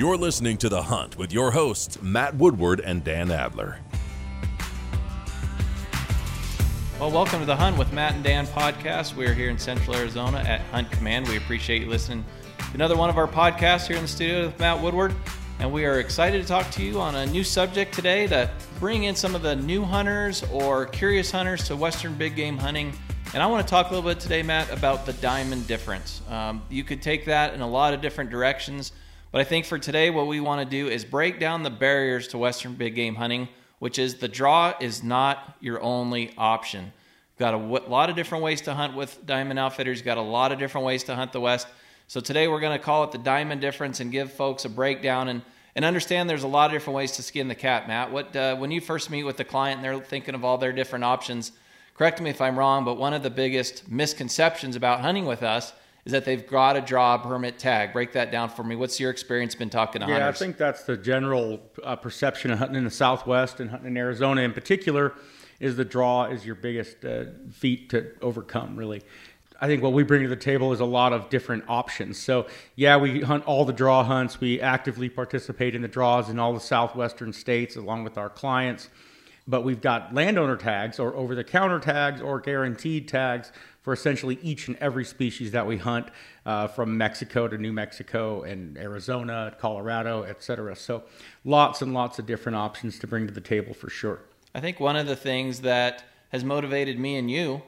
You're listening to The Hunt with your hosts, Matt Woodward and Dan Adler. Well, welcome to the Hunt with Matt and Dan podcast. We are here in Central Arizona at Hunt Command. We appreciate you listening to another one of our podcasts here in the studio with Matt Woodward. And we are excited to talk to you on a new subject today to bring in some of the new hunters or curious hunters to Western big game hunting. And I want to talk a little bit today, Matt, about the diamond difference. Um, you could take that in a lot of different directions, but I think for today, what we want to do is break down the barriers to Western big game hunting which is the draw is not your only option. Got a w- lot of different ways to hunt with Diamond Outfitters. Got a lot of different ways to hunt the West. So today we're going to call it the Diamond Difference and give folks a breakdown and and understand there's a lot of different ways to skin the cat. Matt, what uh, when you first meet with the client and they're thinking of all their different options, correct me if I'm wrong, but one of the biggest misconceptions about hunting with us is that they've got to draw a permit tag. Break that down for me. What's your experience been talking to hunters? yeah, hunters? I think that's the general uh, perception of hunting in the Southwest and hunting in Arizona in particular is the draw is your biggest uh, feat to overcome, really. I think what we bring to the table is a lot of different options. So, yeah, we hunt all the draw hunts. We actively participate in the draws in all the southwestern states along with our clients. But we've got landowner tags or over the counter tags or guaranteed tags for essentially each and every species that we hunt uh, from Mexico to New Mexico and Arizona, Colorado, etc. So lots and lots of different options to bring to the table for sure. I think one of the things that has motivated me and you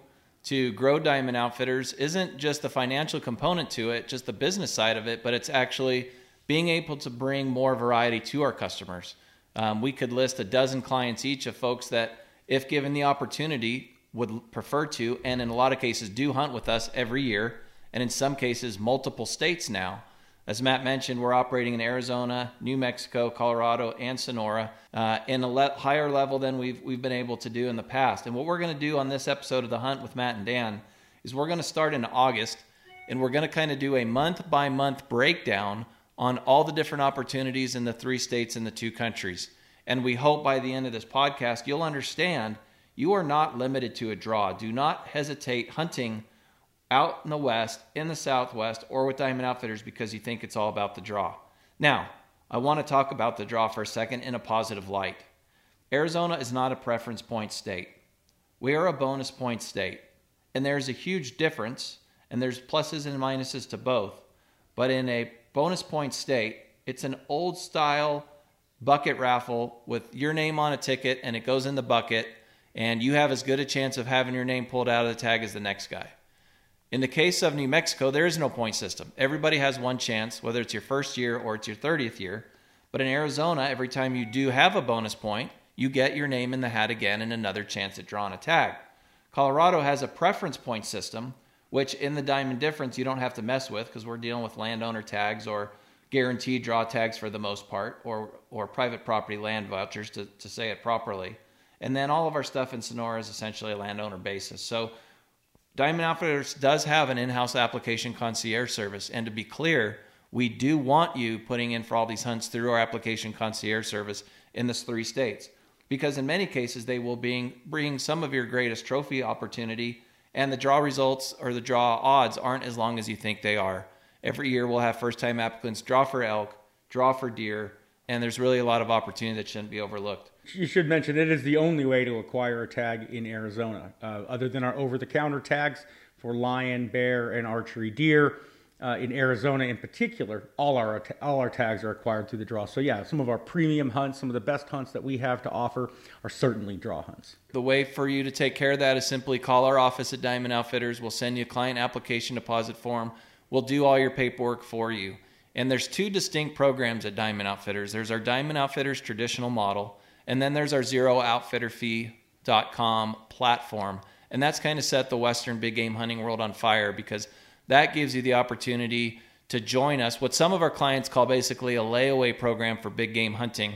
to grow Diamond Outfitters isn't just the financial component to it, just the business side of it, but it's actually being able to bring more variety to our customers. Um, we could list a dozen clients each of folks that, if given the opportunity, would prefer to, and in a lot of cases do hunt with us every year, and in some cases, multiple states now. As Matt mentioned, we're operating in Arizona, New Mexico, Colorado, and Sonora uh, in a le- higher level than we've, we've been able to do in the past. And what we're going to do on this episode of The Hunt with Matt and Dan is we're going to start in August and we're going to kind of do a month by month breakdown on all the different opportunities in the three states and the two countries. And we hope by the end of this podcast, you'll understand you are not limited to a draw. Do not hesitate hunting out in the west, in the southwest, or with Diamond Outfitters because you think it's all about the draw. Now, I want to talk about the draw for a second in a positive light. Arizona is not a preference point state. We are a bonus point state. And there's a huge difference, and there's pluses and minuses to both. But in a bonus point state, it's an old style bucket raffle with your name on a ticket and it goes in the bucket, and you have as good a chance of having your name pulled out of the tag as the next guy. In the case of New Mexico, there is no point system. Everybody has one chance, whether it's your first year or it's your 30th year. But in Arizona, every time you do have a bonus point, you get your name in the hat again and another chance at drawing a tag. Colorado has a preference point system, which in the diamond difference you don't have to mess with because we're dealing with landowner tags or guaranteed draw tags for the most part, or or private property land vouchers to, to say it properly. And then all of our stuff in Sonora is essentially a landowner basis. So Diamond Outfitters does have an in-house application concierge service, and to be clear, we do want you putting in for all these hunts through our application concierge service in the three states, because in many cases they will bring bring some of your greatest trophy opportunity, and the draw results or the draw odds aren't as long as you think they are. Every year we'll have first-time applicants draw for elk, draw for deer, and there's really a lot of opportunity that shouldn't be overlooked. You should mention it is the only way to acquire a tag in Arizona, uh, other than our over the counter tags for lion, bear, and archery deer. Uh, in Arizona, in particular, all our all our tags are acquired through the draw. So yeah, some of our premium hunts, some of the best hunts that we have to offer, are certainly draw hunts. The way for you to take care of that is simply call our office at Diamond Outfitters. We'll send you a client application deposit form. We'll do all your paperwork for you. And there's two distinct programs at Diamond Outfitters. There's our Diamond Outfitters traditional model, and then there's our zerooutfitterfee.com platform. And that's kind of set the Western big game hunting world on fire because that gives you the opportunity to join us, what some of our clients call basically a layaway program for big game hunting.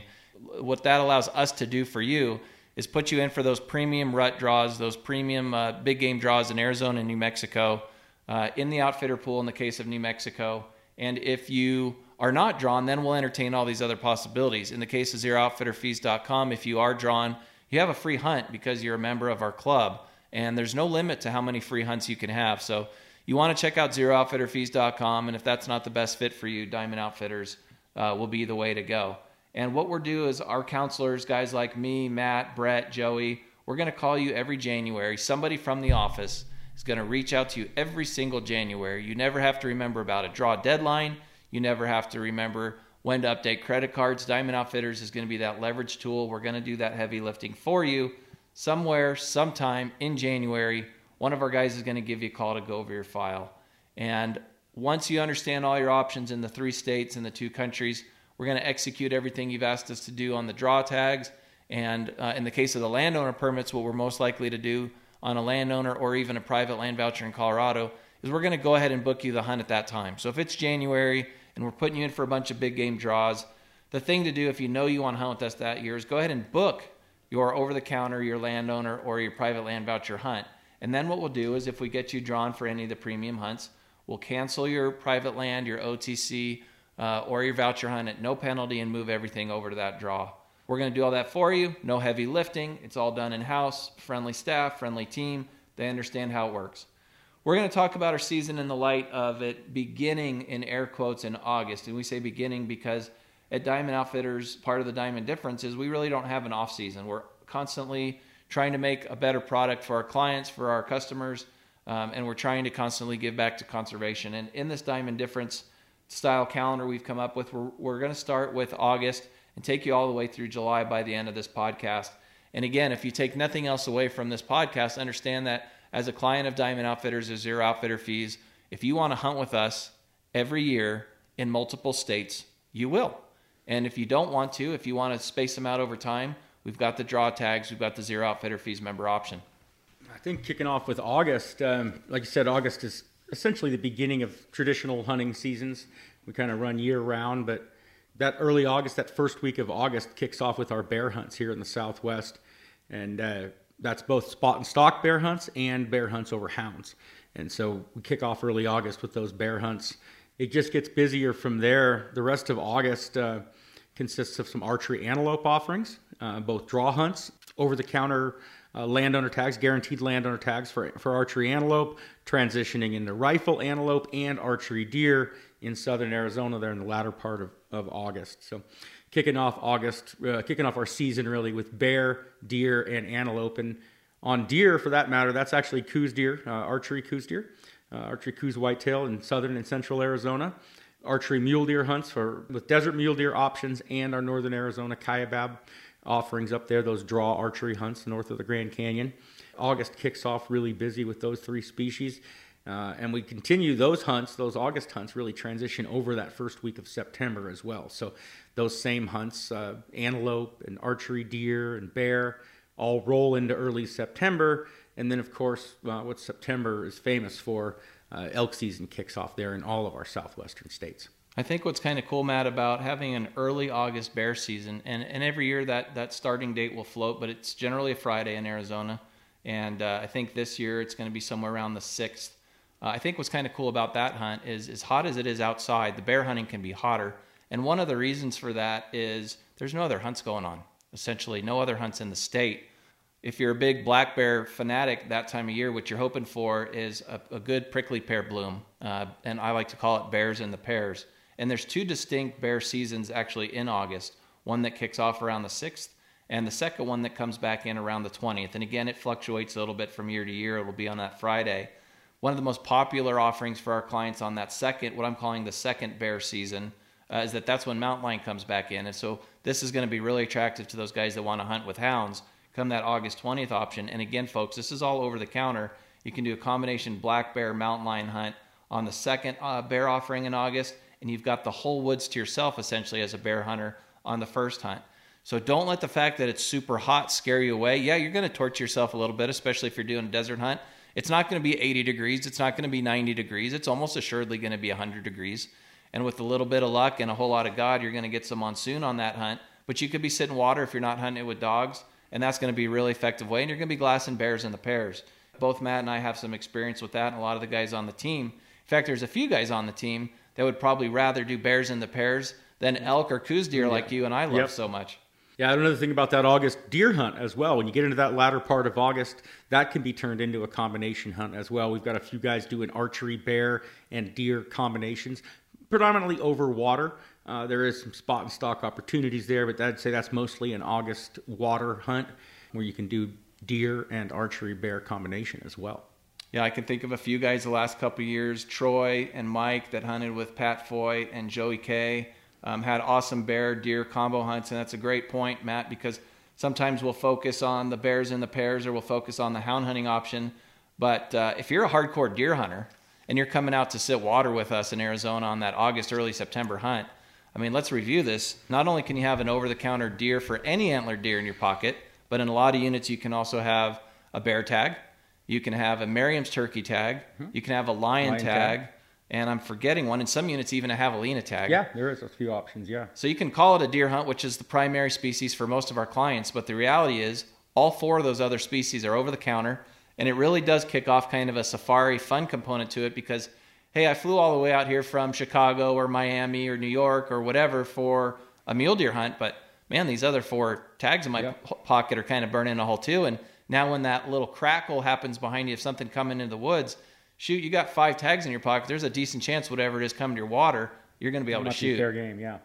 What that allows us to do for you is put you in for those premium rut draws, those premium uh, big game draws in Arizona and New Mexico, uh, in the outfitter pool in the case of New Mexico. And if you are not drawn, then we'll entertain all these other possibilities. In the case of ZeroOutfitterFees.com, if you are drawn, you have a free hunt because you're a member of our club. And there's no limit to how many free hunts you can have. So you want to check out ZeroOutfitterFees.com. And if that's not the best fit for you, Diamond Outfitters uh, will be the way to go. And what we're do is our counselors, guys like me, Matt, Brett, Joey, we're going to call you every January. Somebody from the office is going to reach out to you every single January. You never have to remember about a draw deadline. You never have to remember when to update credit cards. Diamond Outfitters is going to be that leverage tool. We're going to do that heavy lifting for you somewhere, sometime in January. One of our guys is going to give you a call to go over your file. And once you understand all your options in the three states and the two countries, we're going to execute everything you've asked us to do on the draw tags. And uh, in the case of the landowner permits, what we're most likely to do on a landowner or even a private land voucher in Colorado is we're going to go ahead and book you the hunt at that time. So if it's January and we're putting you in for a bunch of big game draws, the thing to do if you know you want to hunt with us that year is go ahead and book your over the counter, your landowner, or your private land voucher hunt. And then what we'll do is if we get you drawn for any of the premium hunts, we'll cancel your private land, your OTC, uh, or your voucher hunt at no penalty and move everything over to that draw. We're going to do all that for you. No heavy lifting. It's all done in house. Friendly staff, friendly team. They understand how it works. We're going to talk about our season in the light of it beginning in air quotes in August. And we say beginning because at Diamond Outfitters, part of the Diamond difference is we really don't have an off season. We're constantly trying to make a better product for our clients, for our customers, um, and we're trying to constantly give back to conservation. And in this Diamond difference, style calendar we've come up with. We're, we're going to start with August and take you all the way through July by the end of this podcast. And again, if you take nothing else away from this podcast, understand that as a client of Diamond Outfitters, there's zero outfitter fees. If you want to hunt with us every year in multiple states, you will. And if you don't want to, if you want to space them out over time, we've got the draw tags, we've got the zero outfitter fees member option. I think kicking off with August, um, like you said, August is essentially the beginning of traditional hunting seasons. We kind of run year round, but that early August, that first week of August, kicks off with our bear hunts here in the Southwest, and uh, that's both spot and stock bear hunts and bear hunts over hounds. And so we kick off early August with those bear hunts. It just gets busier from there. The rest of August uh, consists of some archery antelope offerings, uh, both draw hunts, over the counter uh, landowner tags, guaranteed landowner tags for, for archery antelope, transitioning into rifle antelope and archery deer in southern Arizona there in the latter part of, of August. So, kicking off August, uh, kicking off our season really with bear, deer, and antelope. And on deer, for that matter, that's actually Coues deer, uh, archery Coues deer, uh, archery Coues whitetail in southern and central Arizona. Archery mule deer hunts for with desert mule deer options and our northern Arizona Kaibab offerings up there, those draw archery hunts north of the Grand Canyon. August kicks off really busy with those three species. Uh, and we continue those hunts, those August hunts really transition over that first week of September as well. So those same hunts, uh, antelope and archery deer and bear, all roll into early September. And then, of course, uh, what September is famous for, uh, elk season kicks off there in all of our southwestern states. I think what's kind of cool, Matt, about having an early August bear season, and, and every year that, that starting date will float, but it's generally a Friday in Arizona. And uh, I think this year it's going to be somewhere around the 6th. Uh, I think what's kind of cool about that hunt is, as hot as it is outside, the bear hunting can be hotter. And one of the reasons for that is there's no other hunts going on, essentially, no other hunts in the state. If you're a big black bear fanatic that time of year, what you're hoping for is a, a good prickly pear bloom. Uh, and I like to call it bears in the pears and there's two distinct bear seasons actually in August one that kicks off around the 6th, and the second one that comes back in around the 20th. And again, it fluctuates a little bit from year to year. It'll be on that Friday. One of the most popular offerings for our clients on that second, what I'm calling the second bear season, uh, is that that's when mountain lion comes back in. And so this is going to be really attractive to those guys that want to hunt with hounds come that August 20th option. And again, folks, this is all over the counter. You can do a combination black bear mountain lion hunt on the second uh, bear offering in August and you've got the whole woods to yourself essentially as a bear hunter on the first hunt. So don't let the fact that it's super hot scare you away. Yeah, you're going to torture yourself a little bit, especially if you're doing a desert hunt. It's not going to be 80 degrees. It's not going to be 90 degrees. It's almost assuredly going to be 100 degrees. And with a little bit of luck and a whole lot of God, you're going to get some monsoon on that hunt. But you could be sitting water if you're not hunting it with dogs, and that's going to be a really effective way. And you're going to be glassing bears in the pears. Both Matt and I have some experience with that, and a lot of the guys on the team. In fact, there's a few guys on the team that would probably rather do bears in the pears than elk or Coues deer yeah. like you and I love yep. so much. Yeah, another thing about that August deer hunt as well. When you get into that latter part of August, that can be turned into a combination hunt as well. We've got a few guys doing archery, bear, and deer combinations, predominantly over water. Uh, there is some spot and stock opportunities there, but I'd say that's mostly an August water hunt where you can do deer and archery bear combination as well. Yeah, I can think of a few guys the last couple years, Troy and Mike that hunted with Pat Foy and Joey Kay. Um, had awesome bear deer combo hunts, and that's a great point, Matt, because sometimes we'll focus on the bears and the pears, or we'll focus on the hound hunting option. But uh, if you're a hardcore deer hunter and you're coming out to sit water with us in Arizona on that August, early September hunt, I mean, let's review this. Not only can you have an over the counter deer for any antler deer in your pocket, but in a lot of units, you can also have a bear tag. You can have a Merriam's turkey tag. Mm-hmm. You can have a lion, lion tag, tag. And I'm forgetting one. In some units, even a javelina tag. Yeah, there is a few options. Yeah. So you can call it a deer hunt, which is the primary species for most of our clients. But the reality is, all four of those other species are over the counter. And it really does kick off kind of a safari fun component to it because hey, I flew all the way out here from Chicago or Miami or New York or whatever for a mule deer hunt, but man, these other four tags in my yeah. pocket are kind of burning a hole too. And now when that little crackle happens behind you, if something coming into the woods, shoot, you got five tags in your pocket. There's a decent chance whatever it is coming to your water, you're going to be able to shoot. Fair game, yeah.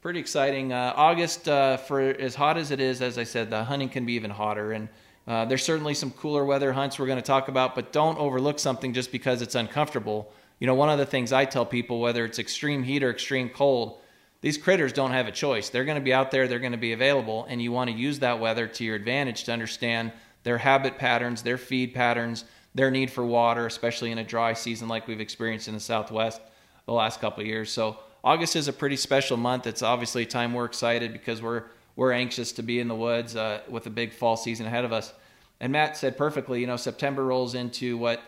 Pretty exciting. Uh, August, uh, for as hot as it is, as I said, the hunting can be even hotter. And uh, there's certainly some cooler weather hunts we're going to talk about, but don't overlook something just because it's uncomfortable. You know, one of the things I tell people, whether it's extreme heat or extreme cold, these critters don't have a choice. They're going to be out there, they're going to be available, and you want to use that weather to your advantage to understand their habit patterns, their feed patterns, their need for water, especially in a dry season like we've experienced in the Southwest the last couple years. So August is a pretty special month. It's obviously a time we're excited because we're we're anxious to be in the woods uh, with a big fall season ahead of us. And Matt said perfectly, you know, September rolls into what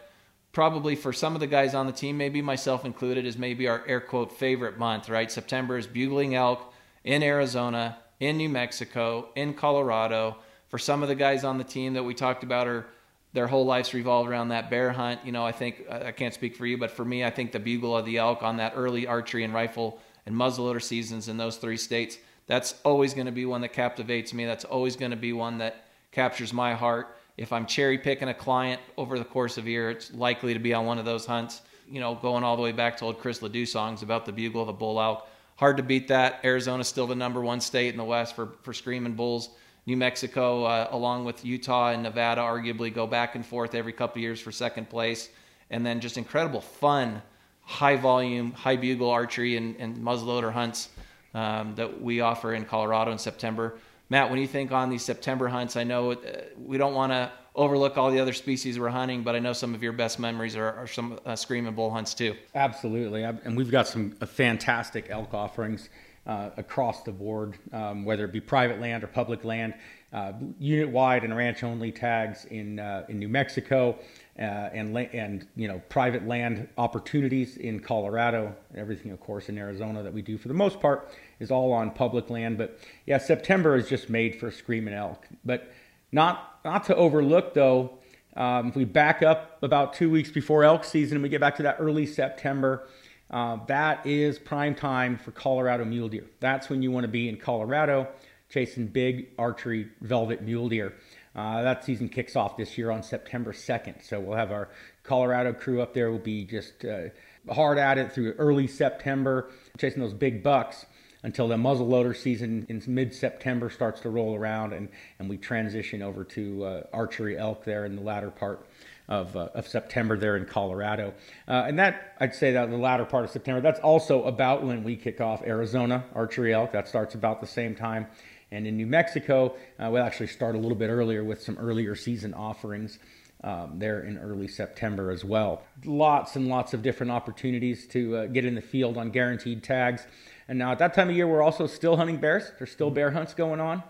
probably for some of the guys on the team, maybe myself included, is maybe our air quote favorite month, right? September is bugling elk in Arizona, in New Mexico, in Colorado. For some of the guys on the team that we talked about are their whole lives revolve around that bear hunt. You know, I think I can't speak for you, but for me, I think the bugle of the elk on that early archery and rifle and muzzleloader seasons in those three states, that's always going to be one that captivates me. That's always going to be one that captures my heart if I'm cherry picking a client over the course of a year, it's likely to be on one of those hunts. You know, going all the way back to old Chris Ledoux songs about the bugle the bull elk. Hard to beat that. Arizona's still the number one state in the West for, for screaming bulls. New Mexico, uh, along with Utah and Nevada, arguably go back and forth every couple years for second place. And then just incredible fun, high volume, high bugle archery and, and muzzleloader hunts um, that we offer in Colorado in September. Matt, when you think on these September hunts, I know uh, we don't want to overlook all the other species we're hunting, but I know some of your best memories are, are some uh, screaming bull hunts too. Absolutely, and we've got some uh, fantastic elk offerings uh, across the board, um, whether it be private land or public land, uh, unit wide and ranch only tags in uh, in New Mexico, uh, and and you know private land opportunities in Colorado, everything of course in Arizona that we do for the most part is all on public land. But yeah, September is just made for screaming elk. But not not to overlook though. Um, if we back up about two weeks before elk season and we get back to that early September, uh, that is prime time for Colorado mule deer. That's when you want to be in Colorado chasing big archery velvet mule deer. Uh, that season kicks off this year on September 2nd. So we'll have our Colorado crew up there. We'll be just uh, hard at it through early September, chasing those big bucks until the muzzleloader season in mid-September starts to roll around and, and we transition over to uh, archery elk there in the latter part of, uh, of September there in Colorado. Uh, and that, I'd say that the latter part of September, that's also about when we kick off Arizona archery elk. That starts about the same time. And in New Mexico, uh, we'll actually start a little bit earlier with some earlier season offerings. Um, there in early September as well. Lots and lots of different opportunities to uh, get in the field on guaranteed tags. And now at that time of year, we're also still hunting bears. There's still bear hunts going on.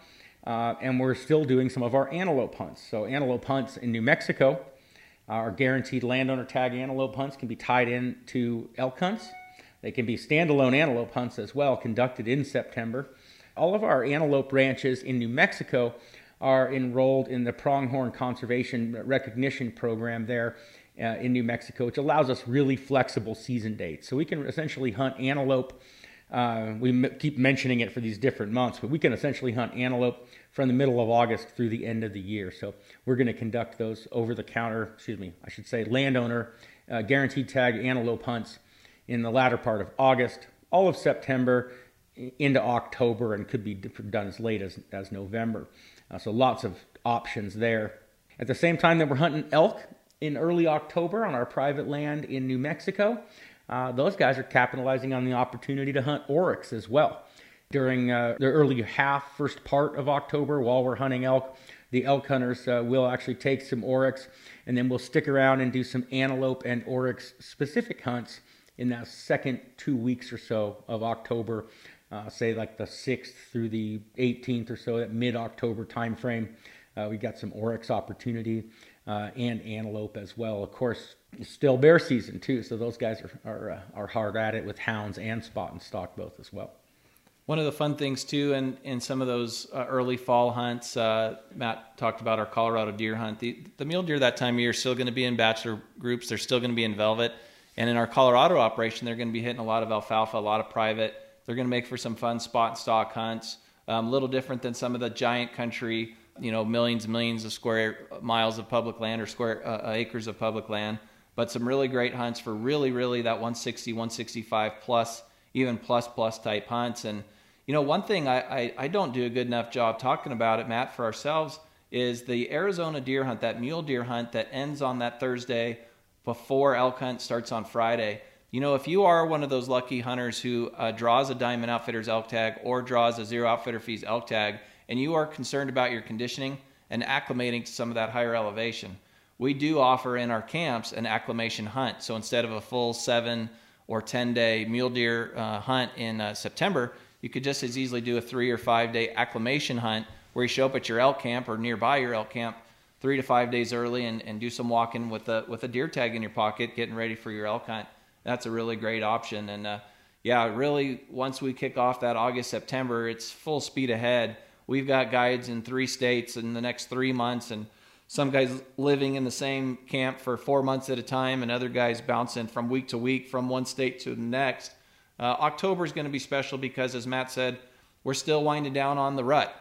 Uh, and we're still doing some of our antelope hunts. So, antelope hunts in New Mexico, our guaranteed landowner tag antelope hunts can be tied in to elk hunts. They can be standalone antelope hunts as well, conducted in September all of our antelope ranches in New Mexico are enrolled in the pronghorn conservation recognition program there uh, in New Mexico, which allows us really flexible season dates. So we can essentially hunt antelope. Uh, we m- keep mentioning it for these different months, but we can essentially hunt antelope from the middle of August through the end of the year. So we're going to conduct those over the counter, excuse me, I should say landowner uh, guaranteed tag antelope hunts in the latter part of August, all of September, into October and could be done as late as, as November. Uh, so lots of options there. At the same time that we're hunting elk in early October on our private land in New Mexico, uh, those guys are capitalizing on the opportunity to hunt oryx as well. During uh, the early half, first part of October, while we're hunting elk, the elk hunters uh, will actually take some oryx and then we'll stick around and do some antelope and oryx specific hunts in that second two weeks or so of October, uh, say like the 6th through the 18th or so, that mid October timeframe. Uh, we got some oryx opportunity uh, and antelope as well. Of course, still bear season too, so those guys are are, uh, are hard at it with hounds and spot and stock both as well. One of the fun things too, in, in some of those uh, early fall hunts, uh, Matt talked about our Colorado deer hunt. The, the mule deer that time of year are still going to be in bachelor groups. They're still going to be in velvet. And in our Colorado operation, they're going to be hitting a lot of alfalfa, a lot of private. They're going to make for some fun spot and stock hunts. Um, a little different than some of the giant country, you know, millions and millions of square miles of public land or square uh, uh acres of public land. But some really great hunts for really, really that 160, 165 plus, even plus plus type hunts. And you know, one thing I, I, I don't do a good enough job talking about it, Matt, for ourselves is the Arizona deer hunt, that mule deer hunt that ends on that Thursday before elk hunt starts on Friday. You know, if you are one of those lucky hunters who uh, draws a Diamond Outfitters elk tag or draws a Zero Outfitter Fees elk tag, and you are concerned about your conditioning and acclimating to some of that higher elevation, we do offer in our camps an acclimation hunt. So instead of a full seven or 10 day mule deer uh, hunt in uh, September, you could just as easily do a three or five day acclimation hunt where you show up at your elk camp or nearby your elk camp three to five days early and, and do some walking with a with a deer tag in your pocket, getting ready for your elk hunt. That's a really great option. And uh, yeah, really, once we kick off that August September, it's full speed ahead. We've got guides in three states in the next three months, and some guys living in the same camp for four months at a time, and other guys bouncing from week to week from one state to the next. Uh, October is going to be special because, as Matt said, we're still winding down on the rut.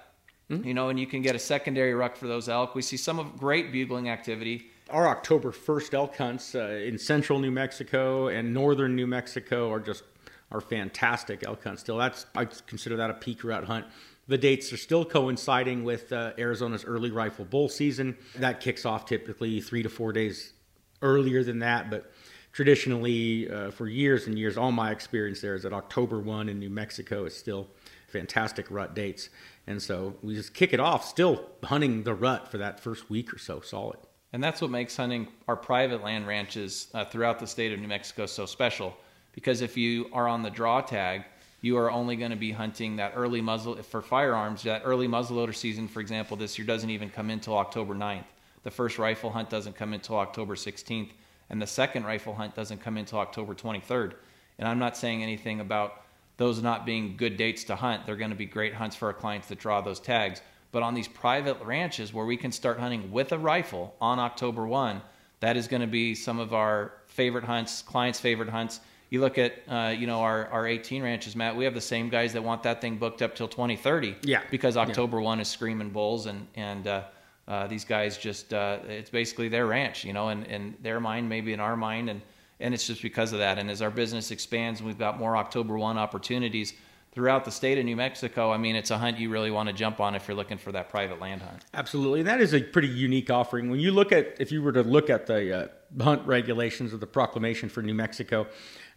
Mm-hmm. You know, and you can get a secondary ruck for those elk. We see some of great bugling activity. Our October 1st elk hunts uh, in central New Mexico and northern New Mexico are just are fantastic elk hunts. Still, that's I consider that a peak rut hunt. The dates are still coinciding with uh, Arizona's early rifle bull season. That kicks off typically three to four days earlier than that, but traditionally uh, for years and years, all my experience there is that October 1 in New Mexico is still fantastic rut dates. And so we just kick it off, still hunting the rut for that first week or so solid. And that's what makes hunting our private land ranches uh, throughout the state of New Mexico so special. Because if you are on the draw tag, you are only going to be hunting that early muzzle for firearms. That early muzzleloader season, for example, this year doesn't even come until October 9th. The first rifle hunt doesn't come until October 16th and the second rifle hunt doesn't come until October 23rd. And I'm not saying anything about those not being good dates to hunt. They're going to be great hunts for our clients that draw those tags. But on these private ranches where we can start hunting with a rifle on October 1, that is going to be some of our favorite hunts, clients' favorite hunts. You look at, uh, you know, our, our 18 ranches, Matt. We have the same guys that want that thing booked up till 2030. Yeah. Because October yeah. 1 is screaming bulls, and and uh, uh, these guys just uh, it's basically their ranch, you know, and in their mind, maybe in our mind, and and it's just because of that. And as our business expands and we've got more October one opportunities throughout the state of New Mexico, I mean, it's a hunt you really want to jump on if you're looking for that private land hunt. Absolutely, and that is a pretty unique offering. When you look at, if you were to look at the uh, hunt regulations of the proclamation for New Mexico,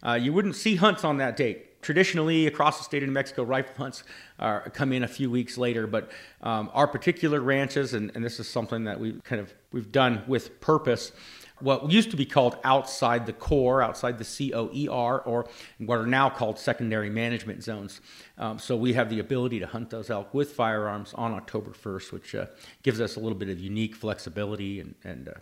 uh, you wouldn't see hunts on that date traditionally across the state of New Mexico, rifle hunts are, come in a few weeks later. But um, our particular ranches, and, and, this is something that we kind of we've done with purpose. What used to be called outside the core, outside the COER, or what are now called secondary management zones. Um, so we have the ability to hunt those elk with firearms on October 1st, which uh, gives us a little bit of unique flexibility and, and uh,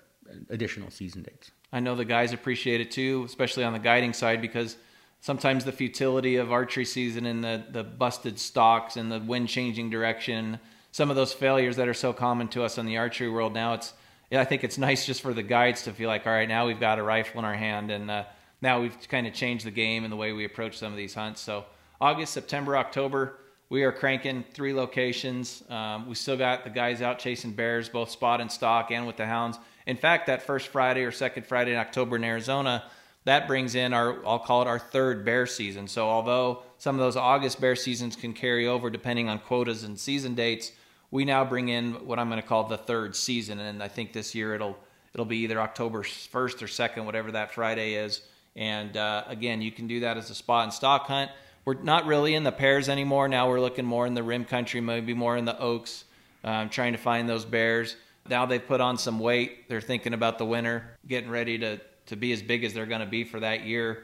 additional season dates. I know the guys appreciate it too, especially on the guiding side, because sometimes the futility of archery season and the, the busted stocks and the wind changing direction, some of those failures that are so common to us in the archery world now, it's I think it's nice just for the guides to feel like, all right, now we've got a rifle in our hand, and uh, now we've kind of changed the game and the way we approach some of these hunts. So August, September, October, we are cranking three locations. Um, we still got the guys out chasing bears, both spot and stock, and with the hounds. In fact, that first Friday or second Friday in October in Arizona, that brings in our I'll call it our third bear season. So although some of those August bear seasons can carry over depending on quotas and season dates, we now bring in what I'm going to call the third season, and I think this year it'll it'll be either October 1st or 2nd, whatever that Friday is. And uh, again, you can do that as a spot and stock hunt. We're not really in the pears anymore. Now we're looking more in the rim country, maybe more in the oaks, um, trying to find those bears. Now they've put on some weight. They're thinking about the winter, getting ready to to be as big as they're going to be for that year.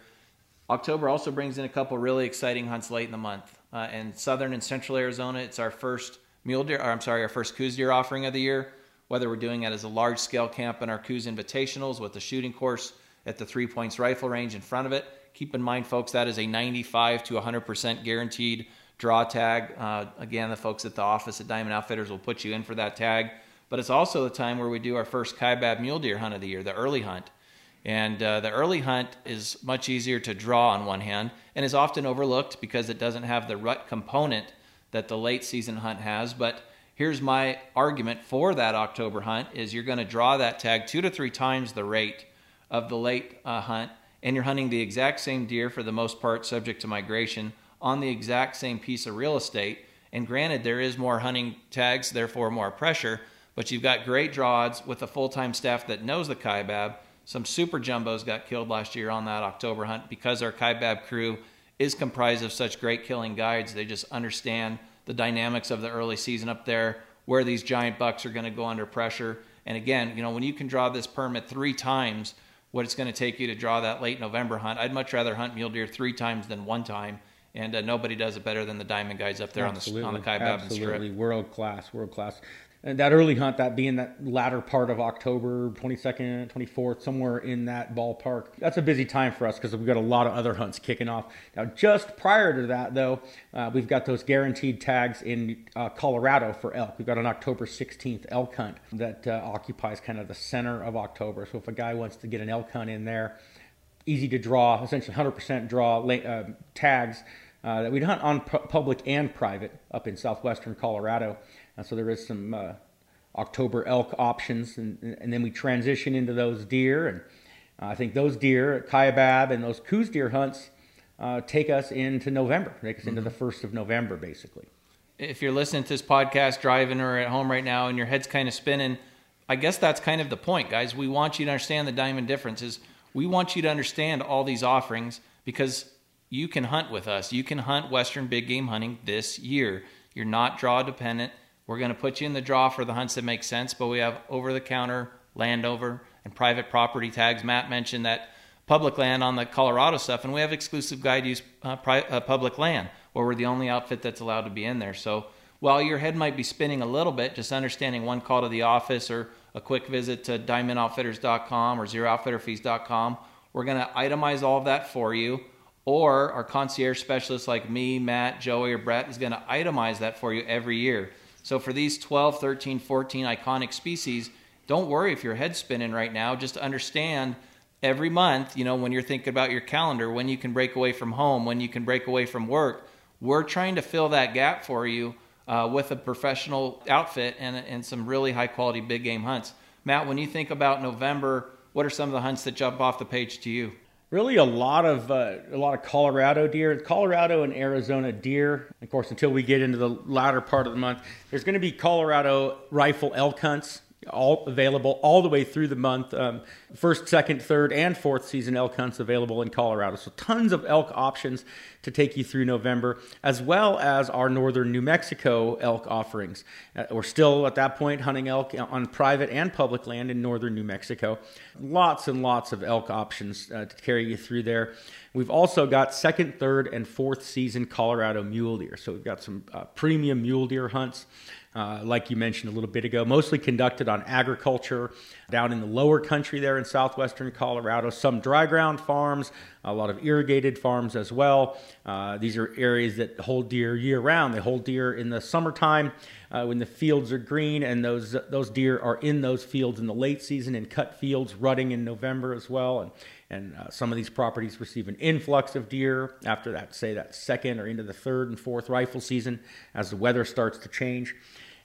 October also brings in a couple really exciting hunts late in the month. Uh, in southern and central Arizona, it's our first mule deer, or I'm sorry, our first Coues deer offering of the year. Whether we're doing it as a large scale camp in our Coues Invitationals with the shooting course at the Three Points rifle range in front of it. Keep in mind, folks, that is a 95 to 100% guaranteed draw tag. Uh, again, the folks at the office at Diamond Outfitters will put you in for that tag. But it's also the time where we do our first Kaibab mule deer hunt of the year, the early hunt. And uh, the early hunt is much easier to draw on one hand and is often overlooked because it doesn't have the rut component that the late season hunt has. But here's my argument for that October hunt is you're going to draw that tag two to three times the rate of the late uh, hunt and you're hunting the exact same deer for the most part subject to migration on the exact same piece of real estate. And granted, there is more hunting tags, therefore more pressure, but you've got great draw odds with a full time staff that knows the Kaibab some super jumbos got killed last year on that October hunt because our Kaibab crew is comprised of such great killing guides. They just understand the dynamics of the early season up there, where these giant bucks are going to go under pressure. And again, you know, when you can draw this permit three times, what it's going to take you to draw that late November hunt, I'd much rather hunt mule deer three times than one time. And uh, nobody does it better than the diamond guys up there absolutely, on the on the Kaibab Absolutely, world class, world class and that early hunt, that being that latter part of October, 22nd, 24th, somewhere in that ballpark. That's a busy time for us because we've got a lot of other hunts kicking off. Now, just prior to that, though, uh, we've got those guaranteed tags in uh, Colorado for elk. We've got an October 16th elk hunt that uh, occupies kind of the center of October. So if a guy wants to get an elk hunt in there, easy to draw, essentially 100% draw uh, tags. Uh, that we'd hunt on pu- public and private up in southwestern Colorado. Uh, so there is some uh, October elk options, and, and then we transition into those deer. And I think those deer, Kaibab, and those Coues deer hunts uh, take us into November, take us mm-hmm. into the first of November, basically. If you're listening to this podcast driving or at home right now and your head's kind of spinning, I guess that's kind of the point, guys. We want you to understand the diamond differences. We want you to understand all these offerings because you can hunt with us. You can hunt Western big game hunting this year. You're not draw dependent. We're going to put you in the draw for the hunts that make sense, but we have over the counter, land over, and private property tags. Matt mentioned that public land on the Colorado stuff, and we have exclusive guide use uh, pri- uh, public land where we're the only outfit that's allowed to be in there. So while your head might be spinning a little bit, just understanding one call to the office or a quick visit to diamondoutfitters.com or zerooutfitterfees.com, we're going to itemize all of that for you. Or our concierge specialist like me, Matt, Joey, or Brett is going to itemize that for you every year. So for these 12, 13, 14 iconic species, don't worry if your head's spinning right now. Just understand every month, you know, when you're thinking about your calendar, when you can break away from home, when you can break away from work, we're trying to fill that gap for you uh, with a professional outfit and, and some really high quality big game hunts. Matt, when you think about November, what are some of the hunts that jump off the page to you? Really a lot of uh, a lot of Colorado deer, Colorado and Arizona deer. Of course, until we get into the latter part of the month, there's going to be Colorado rifle elk hunts all available all the way through the month. Um, first, second, third, and fourth season elk hunts available in Colorado. So tons of elk options to take you through November, as well as our northern New Mexico elk offerings. Uh, we're still at that point hunting elk on private and public land in northern New Mexico. Lots and lots of elk options uh, to carry you through there. We've also got second, third, and fourth season Colorado mule deer. So we've got some uh, premium mule deer hunts uh, like you mentioned a little bit ago, mostly conducted on agriculture down in the lower country there in southwestern Colorado. Some dry ground farms, a lot of irrigated farms as well. Uh, these are areas that hold deer year round. They hold deer in the summertime uh, when the fields are green, and those those deer are in those fields in the late season in cut fields, rutting in November as well. And and uh, some of these properties receive an influx of deer after that, say that second or into the third and fourth rifle season as the weather starts to change.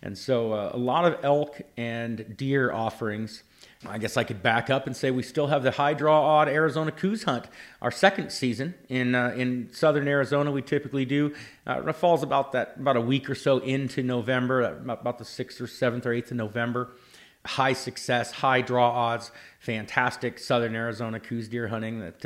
And so uh, a lot of elk and deer offerings I guess I could back up and say we still have the high draw odd Arizona Coues Hunt, our second season in uh, in southern Arizona. We typically do. Uh, it falls about that about a week or so into November, uh, about the sixth or seventh or eighth of November. High success, high draw odds, fantastic southern Arizona Coues deer hunting that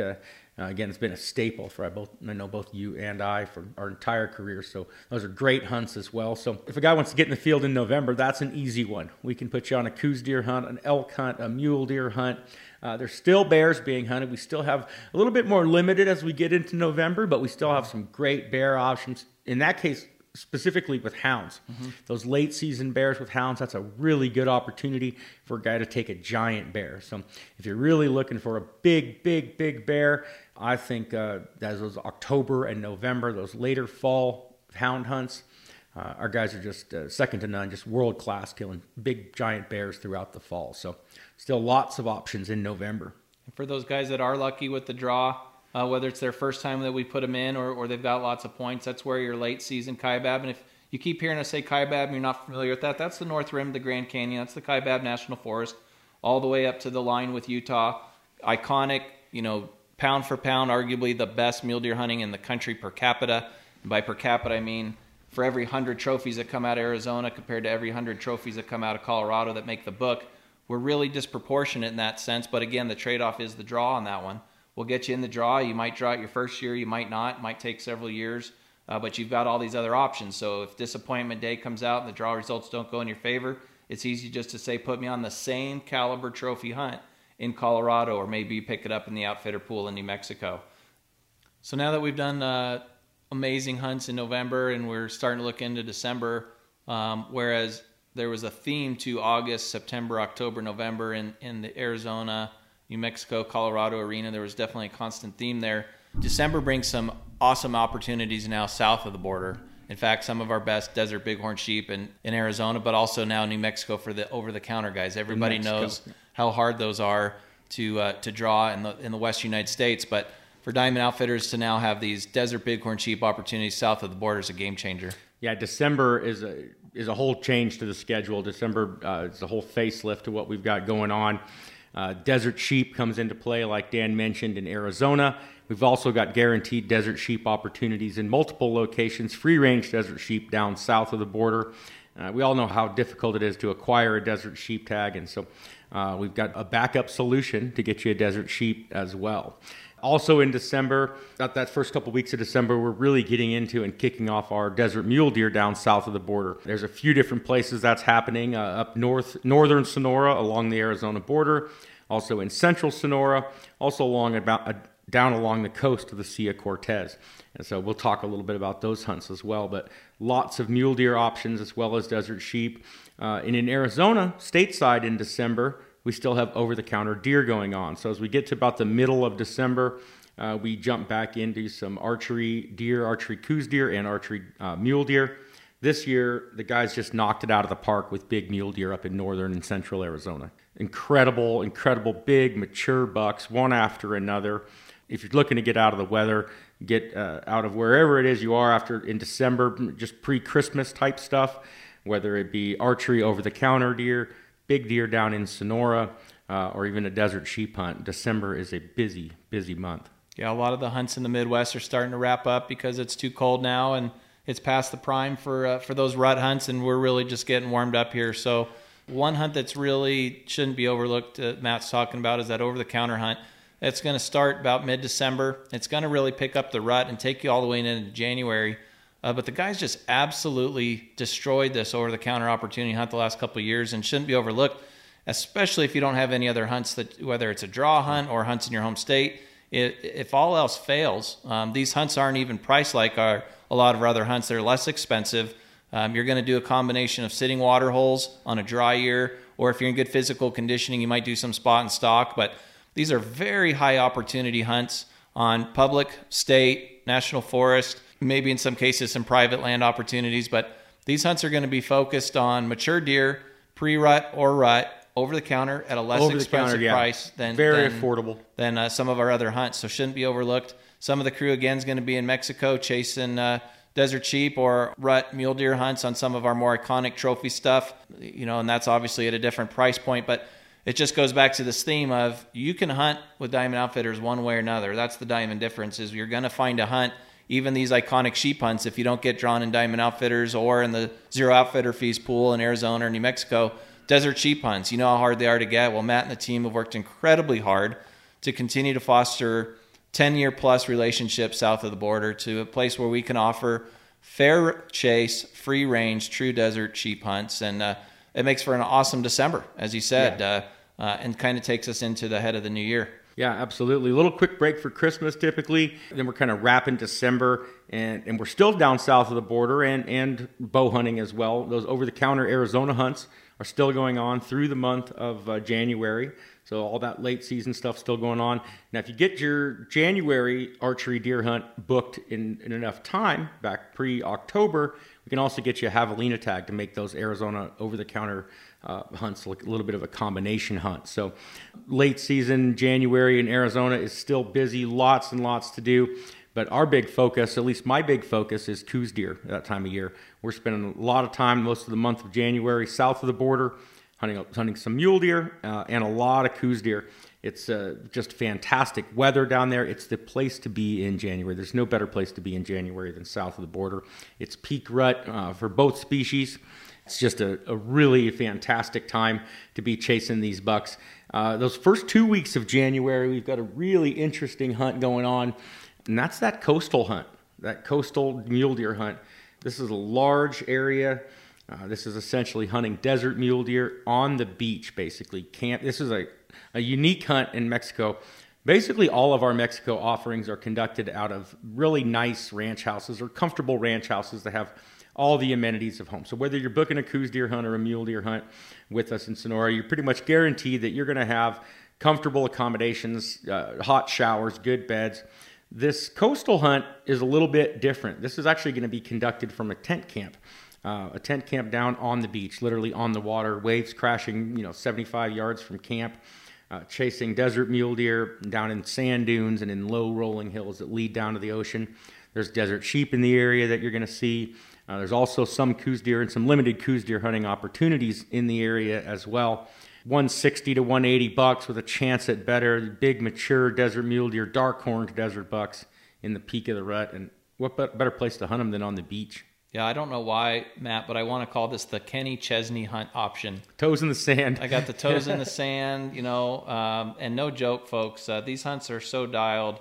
uh, again, it's been a staple for I both I know both you and I for our entire career. So those are great hunts as well. So if a guy wants to get in the field in November, that's an easy one. We can put you on a Coues deer hunt, an elk hunt, a mule deer hunt. Uh, there's still bears being hunted. We still have a little bit more limited as we get into November, but we still have some great bear options. In that case, specifically with hounds. Mm-hmm. Those late season bears with hounds, that's a really good opportunity for a guy to take a giant bear. So if you're really looking for a big, big, big bear, I think uh, as those October and November, those later fall hound hunts, uh, our guys are just uh, second to none, just world class, killing big giant bears throughout the fall. So, still lots of options in November. For those guys that are lucky with the draw, uh, whether it's their first time that we put them in or, or they've got lots of points, that's where your late season Kaibab. And if you keep hearing us say Kaibab and you're not familiar with that, that's the North Rim of the Grand Canyon. That's the Kaibab National Forest, all the way up to the line with Utah. Iconic, you know, pound for pound, arguably the best mule deer hunting in the country per capita. And by per capita, I mean for every 100 trophies that come out of Arizona compared to every 100 trophies that come out of Colorado that make the book, we're really disproportionate in that sense. But again, the trade off is the draw on that one. We'll get you in the draw. You might draw it your first year, you might not. It might take several years, uh, but you've got all these other options. So if disappointment day comes out and the draw results don't go in your favor, it's easy just to say, put me on the same caliber trophy hunt in Colorado, or maybe you pick it up in the outfitter pool in New Mexico. So now that we've done uh, amazing hunts in November and we're starting to look into December, um, whereas there was a theme to August, September, October, November in, in the Arizona, New Mexico, Colorado arena. There was definitely a constant theme there. December brings some awesome opportunities now south of the border. In fact, some of our best desert bighorn sheep in, in Arizona, but also now New Mexico for the over the counter guys. Everybody knows how hard those are to uh, to draw in the in the West United States. But for Diamond Outfitters to now have these desert bighorn sheep opportunities south of the border is a game changer. Yeah, December is a is a whole change to the schedule. December uh, is a whole facelift to what we've got going on. Uh, desert sheep comes into play, like Dan mentioned, in Arizona. We've also got guaranteed desert sheep opportunities in multiple locations, free range desert sheep down south of the border. Uh, we all know how difficult it is to acquire a desert sheep tag, and so uh, we've got a backup solution to get you a desert sheep as well. Also in December, that, that first couple weeks of December, we're really getting into and kicking off our desert mule deer down south of the border. There's a few different places that's happening uh, up north, northern Sonora along the Arizona border, also in central Sonora, also along about uh, down along the coast of the Sea of Cortez. And so we'll talk a little bit about those hunts as well. But lots of mule deer options as well as desert sheep. Uh, and in Arizona, stateside in December, we still have over the counter deer going on. So as we get to about the middle of December, uh, we jump back into some archery deer, archery Coues deer, and archery uh, mule deer. This year, the guys just knocked it out of the park with big mule deer up in northern and central Arizona. Incredible, incredible big, mature bucks, one after another. If you're looking to get out of the weather, get uh, out of wherever it is you are after in December, just pre Christmas type stuff, whether it be archery over the counter deer, big deer down in Sonora, uh, or even a desert sheep hunt. December is a busy, busy month. Yeah, a lot of the hunts in the Midwest are starting to wrap up because it's too cold now and it's past the prime for uh, for those rut hunts, and we're really just getting warmed up here. So, one hunt that's really shouldn't be overlooked, uh, Matt's talking about, is that over the counter hunt. It's going to start about mid December. It's going to really pick up the rut and take you all the way into January. Uh, but the guys just absolutely destroyed this over the counter opportunity hunt the last couple years and shouldn't be overlooked, especially if you don't have any other hunts that, whether it's a draw hunt or hunts in your home state. It, if all else fails, um, these hunts aren't even priced like our, a lot of our other hunts. They're less expensive. Um, you're going to do a combination of sitting water holes on a dry year, or if you're in good physical conditioning, you might do some spot and stock. But these are very high opportunity hunts on public, state, national forest, maybe in some cases some private land opportunities. But these hunts are going to be focused on mature deer, pre rut or rut, over the counter at a less over expensive counter, yeah. price than very than, affordable than uh, some of our other hunts. So shouldn't be overlooked. Some of the crew again is going to be in Mexico chasing uh, desert sheep or rut mule deer hunts on some of our more iconic trophy stuff. You know, and that's obviously at a different price point, but it just goes back to this theme of you can hunt with Diamond Outfitters one way or another. That's the diamond difference is you're going to find a hunt even these iconic sheep hunts if you don't get drawn in Diamond Outfitters or in the Zero Outfitter Fees pool in Arizona or New Mexico, desert sheep hunts. You know how hard they are to get. Well, Matt and the team have worked incredibly hard to continue to foster 10 year plus relationships south of the border to a place where we can offer fair chase, free range, true desert sheep hunts. And uh, it makes for an awesome December, as you said, yeah. uh, uh, and kind of takes us into the head of the new year. Yeah, absolutely. A little quick break for Christmas typically. Then we're kind of wrapping December, and, and we're still down south of the border and, and bow hunting as well. Those over the counter Arizona hunts are still going on through the month of uh, January. So all that late season stuff still going on. Now, if you get your January archery deer hunt booked in, in enough time, back pre October, we can also get you a javelina tag to make those Arizona over the counter uh, hunts like a little bit of a combination hunt. So late season January in Arizona is still busy, lots and lots to do. But our big focus, at least my big focus, is Coues deer that time of year. We're spending a lot of time, most of the month of January, south of the border, hunting hunting some mule deer uh, and a lot of Coues deer. It's uh, just fantastic weather down there. It's the place to be in January. There's no better place to be in January than south of the border. It's peak rut uh, for both species. It's just a, a, really fantastic time to be chasing these bucks. Uh, those first two weeks of January, we've got a really interesting hunt going on, and that's that coastal hunt, that coastal mule deer hunt. This is a large area. Uh, this is essentially hunting desert mule deer on the beach, basically. Camp. This is a, a unique hunt in Mexico. Basically, all of our Mexico offerings are conducted out of really nice ranch houses or comfortable ranch houses that have all the amenities of home. So whether you're booking a Coues deer hunt or a mule deer hunt with us in Sonora, you're pretty much guaranteed that you're going to have comfortable accommodations, uh, hot showers, good beds. This coastal hunt is a little bit different. This is actually going to be conducted from a tent camp uh, a tent camp down on the beach, literally on the water, waves crashing, you know, 75 yards from camp, uh, chasing desert mule deer down in sand dunes and in low rolling hills that lead down to the ocean. There's desert sheep in the area that you're going to see. Uh, there's also some Coues deer and some limited Coues deer hunting opportunities in the area as well. 160 to 180 bucks with a chance at better big mature desert mule deer, dark horned desert bucks in the peak of the rut. And what better place to hunt them than on the beach? Yeah, I don't know why, Matt, but I want to call this the Kenny Chesney hunt option. Toes in the sand. I got the toes in the sand, you know, um, and no joke, folks. Uh, these hunts are so dialed.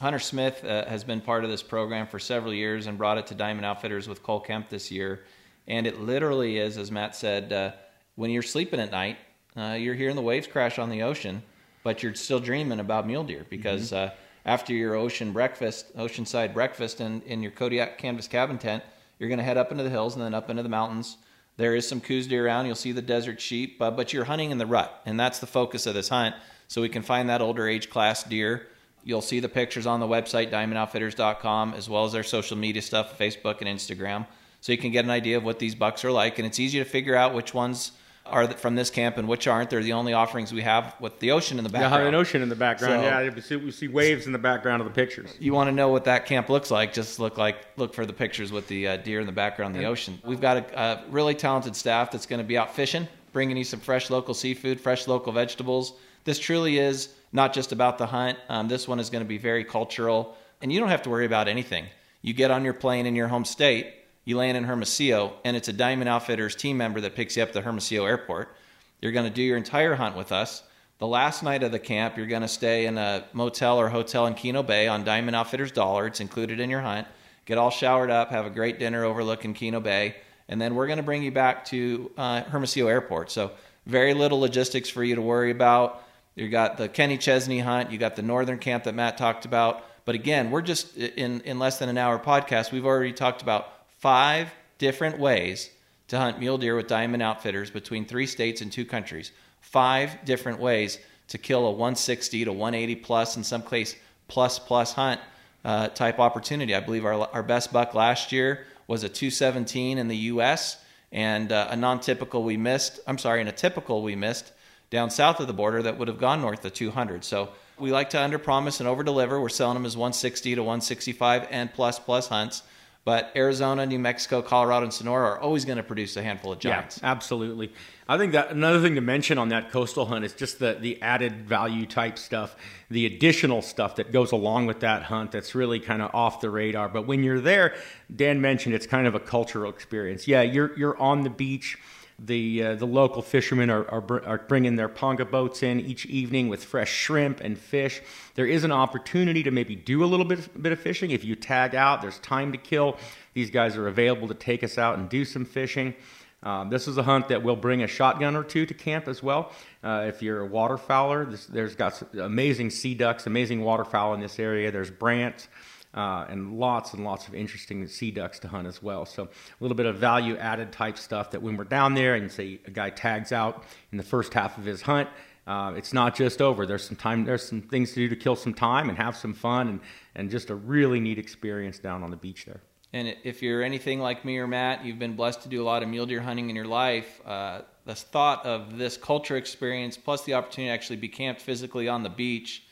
Hunter Smith uh, has been part of this program for several years and brought it to Diamond Outfitters with Cole Kemp this year. And it literally is, as Matt said, uh, when you're sleeping at night, uh, you're hearing the waves crash on the ocean, but you're still dreaming about mule deer because mm-hmm. Uh, after your ocean breakfast, oceanside breakfast, in, in your Kodiak canvas cabin tent, you're going to head up into the hills and then up into the mountains. There is some Coues deer around. You'll see the desert sheep, uh, but you're hunting in the rut, and that's the focus of this hunt. So we can find that older age class deer. You'll see the pictures on the website, diamondoutfitters.com, as well as their social media stuff, Facebook and Instagram. So you can get an idea of what these bucks are like, and it's easy to figure out which ones are from this camp and which aren't. They're the only offerings we have with the ocean in the background. Yeah, an ocean in the background. So, yeah, we see, we see, waves in the background of the pictures. You want to know what that camp looks like? Just look like look for the pictures with the uh, deer in the background the ocean. We've got a, a really talented staff that's going to be out fishing, bringing you some fresh local seafood, fresh local vegetables. This truly is not just about the hunt. Um, this one is going to be very cultural, and you don't have to worry about anything. You get on your plane in your home state you land in Hermosillo, and it's a Diamond Outfitters team member that picks you up at the Hermosillo airport. You're going to do your entire hunt with us. The last night of the camp, you're going to stay in a motel or hotel in Kino Bay on Diamond Outfitters dollar. It's included in your hunt. Get all showered up, have a great dinner overlooking Kino Bay, and then we're going to bring you back to uh, Hermosillo Airport. So very little logistics for you to worry about. You got the Kenny Chesney hunt. You got the northern camp that Matt talked about. But again, we're just in in less than an hour podcast. We've already talked about five different ways to hunt mule deer with Diamond Outfitters between three states and two countries. Five different ways to kill a 160 to 180 plus, in some case, plus plus hunt uh, type opportunity. I believe our, our best buck last year was a 217 in the U.S. and uh, a non-typical we missed. I'm sorry, and a typical we missed down south of the border that would have gone north of 200. So we like to under promise and over deliver. We're selling them as 160 to 165 and plus plus hunts. But Arizona, New Mexico, Colorado, and Sonora are always going to produce a handful of giants. Yeah, absolutely. I think that another thing to mention on that coastal hunt is just the the added value type stuff, the additional stuff that goes along with that hunt that's really kind of off the radar. But when you're there, Dan mentioned it's kind of a cultural experience. Yeah, you're you're on the beach the uh, the local fishermen are, are, are, bringing their ponga boats in each evening with fresh shrimp and fish. There is an opportunity to maybe do a little bit, bit of fishing. If you tag out, there's time to kill. These guys are available to take us out and do some fishing. Um, this is a hunt that will bring a shotgun or two to camp as well. Uh, if you're a waterfowler, this, there's got amazing sea ducks, amazing waterfowl in this area. There's brant uh, and lots and lots of interesting sea ducks to hunt as well. So a little bit of value added type stuff that when we're down there and say a guy tags out in the first half of his hunt, uh, it's not just over. There's some time. There's some things to do to kill some time and have some fun and and just a really neat experience down on the beach there. And if you're anything like me or Matt, you've been blessed to do a lot of mule deer hunting in your life. Uh, the thought of this culture experience plus the opportunity to actually be camped physically on the beach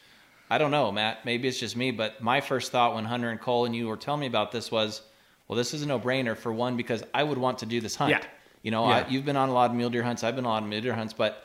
I don't know, Matt. Maybe it's just me, but my first thought when Hunter and Cole and you were telling me about this was, well, this is a no-brainer for one because I would want to do this hunt. Yeah. You know, yeah. I, you've been on a lot of mule deer hunts. I've been on a lot of mule deer hunts, but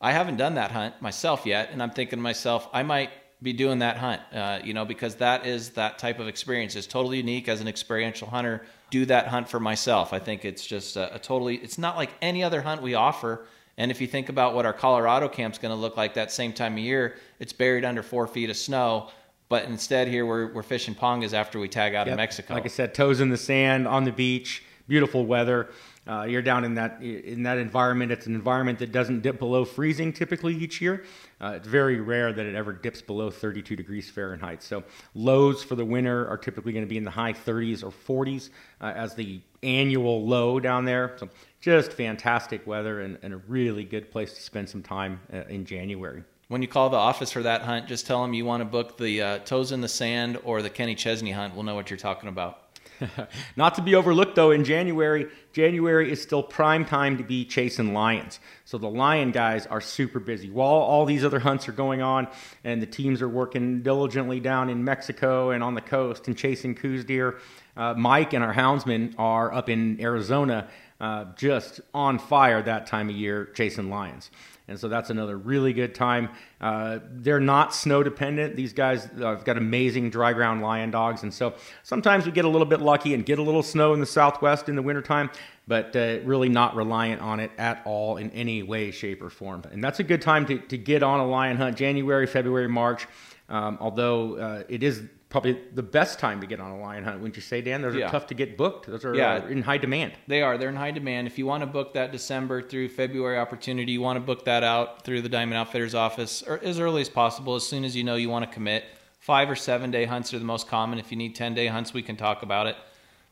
I haven't done that hunt myself yet. And I'm thinking to myself, I might be doing that hunt, uh, you know, because that is that type of experience. It's totally unique as an experiential hunter. Do that hunt for myself. I think it's just a, a totally. It's not like any other hunt we offer and if you think about what our Colorado camp's going to look like that same time of year, it's buried under four feet of snow. But instead, here we're, we're fishing pongas after we tag out yep. of Mexico. Like I said, toes in the sand on the beach, beautiful weather. Uh, you're down in that in that environment. It's an environment that doesn't dip below freezing typically each year. Uh, it's very rare that it ever dips below 32 degrees Fahrenheit. So lows for the winter are typically going to be in the high 30s or 40s uh, as the annual low down there. So just fantastic weather and, and a really good place to spend some time uh, in January. When you call the office for that hunt, just tell them you want to book the uh, toes in the sand or the Kenny Chesney hunt. We'll know what you're talking about. Not to be overlooked though, in January, January is still prime time to be chasing lions. So the lion guys are super busy. While all these other hunts are going on and the teams are working diligently down in Mexico and on the coast and chasing Coues deer, uh, Mike and our houndsmen are up in Arizona uh, just on fire that time of year chasing lions. And so that's another really good time. Uh, they're not snow dependent. These guys uh, have got amazing dry ground lion dogs. And so sometimes we get a little bit lucky and get a little snow in the southwest in the wintertime, but uh, really not reliant on it at all in any way, shape, or form. And that's a good time to, to get on a lion hunt January, February, March. Um, although uh, it is probably the best time to get on a lion hunt, wouldn't you say, Dan? Those yeah. are tough to get booked. Those are yeah. uh, in high demand. They are. They're in high demand. If you want to book that December through February opportunity, you want to book that out through the Diamond Outfitters office or as early as possible. As soon as you know you want to commit, five or seven day hunts are the most common. If you need ten day hunts, we can talk about it.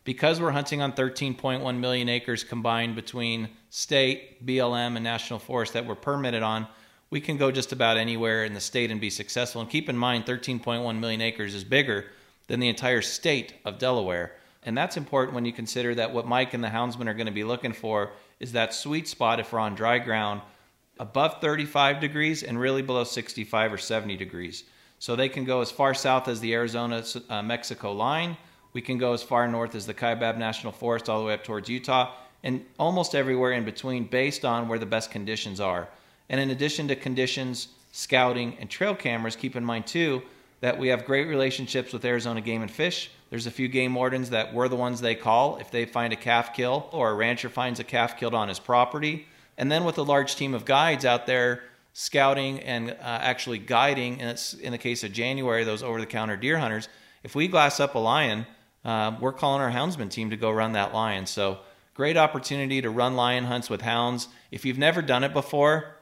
Because we're hunting on 13.1 million acres combined between state, BLM, and national forest that we're permitted on we can go just about anywhere in the state and be successful. And keep in mind, 13.1 million acres is bigger than the entire state of Delaware. And that's important when you consider that what Mike and the houndsmen are going to be looking for is that sweet spot if we're on dry ground above 35 degrees and really below 65 or 70 degrees. So they can go as far south as the Arizona uh, Mexico line. We can go as far north as the Kaibab National Forest, all the way up towards Utah, and almost everywhere in between based on where the best conditions are. And in addition to conditions, scouting, and trail cameras, keep in mind too that we have great relationships with Arizona Game and Fish. There's a few game wardens that we're the ones they call if they find a calf kill or a rancher finds a calf killed on his property. And then with a large team of guides out there scouting and uh, actually guiding, and it's in the case of January, those over the counter deer hunters, if we glass up a lion, uh, we're calling our houndsman team to go run that lion. So great opportunity to run lion hunts with hounds. If you've never done it before,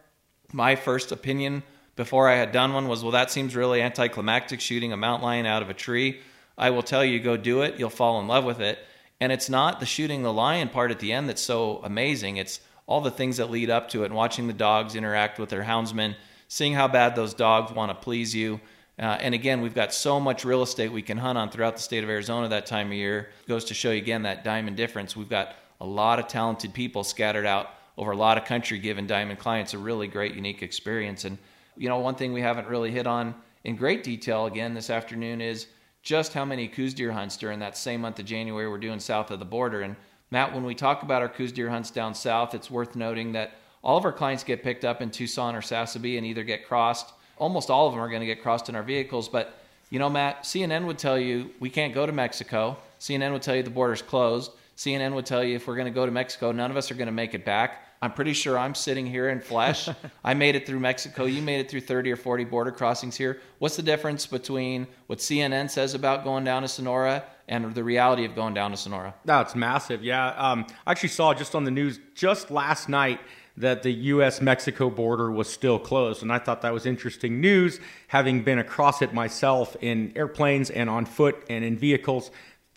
my first opinion before I had done one was, well, that seems really anticlimactic shooting a mountain lion out of a tree. I will tell you, go do it. You'll fall in love with it. And it's not the shooting the lion part at the end that's so amazing. It's all the things that lead up to it and watching the dogs interact with their houndsmen, seeing how bad those dogs want to please you. Uh, and again, we've got so much real estate we can hunt on throughout the state of Arizona that time of year. Goes to show you again that diamond difference. We've got a lot of talented people scattered out over a lot of country, giving diamond clients a really great, unique experience. And you know, one thing we haven't really hit on in great detail again this afternoon is just how many Coues deer hunts during that same month of January we're doing south of the border. And Matt, when we talk about our Coues deer hunts down south, it's worth noting that all of our clients get picked up in Tucson or Sasabe and either get crossed. Almost all of them are going to get crossed in our vehicles. But, you know, Matt, CNN would tell you we can't go to Mexico. CNN would tell you the border's closed. CNN would tell you if we're going to go to Mexico, none of us are going to make it back. I'm pretty sure I'm sitting here in flesh. I made it through Mexico. You made it through 30 or 40 border crossings here. What's the difference between what CNN says about going down to Sonora and the reality of going down to Sonora? That's massive. Yeah. Um, I actually saw just on the news just last night that the U.S. Mexico border was still closed. And I thought that was interesting news, having been across it myself in airplanes and on foot and in vehicles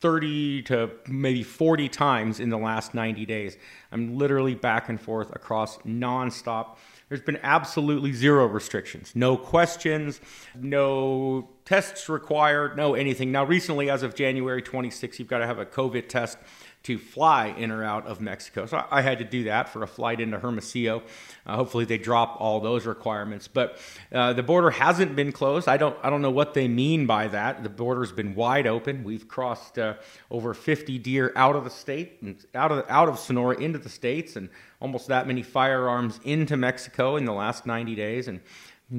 30 to maybe 40 times in the last 90 days. I'm literally back and forth across nonstop. There's been absolutely zero restrictions, no questions, no tests required, no anything. Now, recently, as of January 26, you've got to have a COVID test to fly in or out of Mexico. So I had to do that for a flight into Hermosillo. Uh, hopefully they drop all those requirements. But uh, the border hasn't been closed. I don't I don't know what they mean by that. The border's been wide open. We've crossed uh, over 50 deer out of the state and out of out of Sonora into the states, and almost that many firearms into Mexico in the last 90 days. And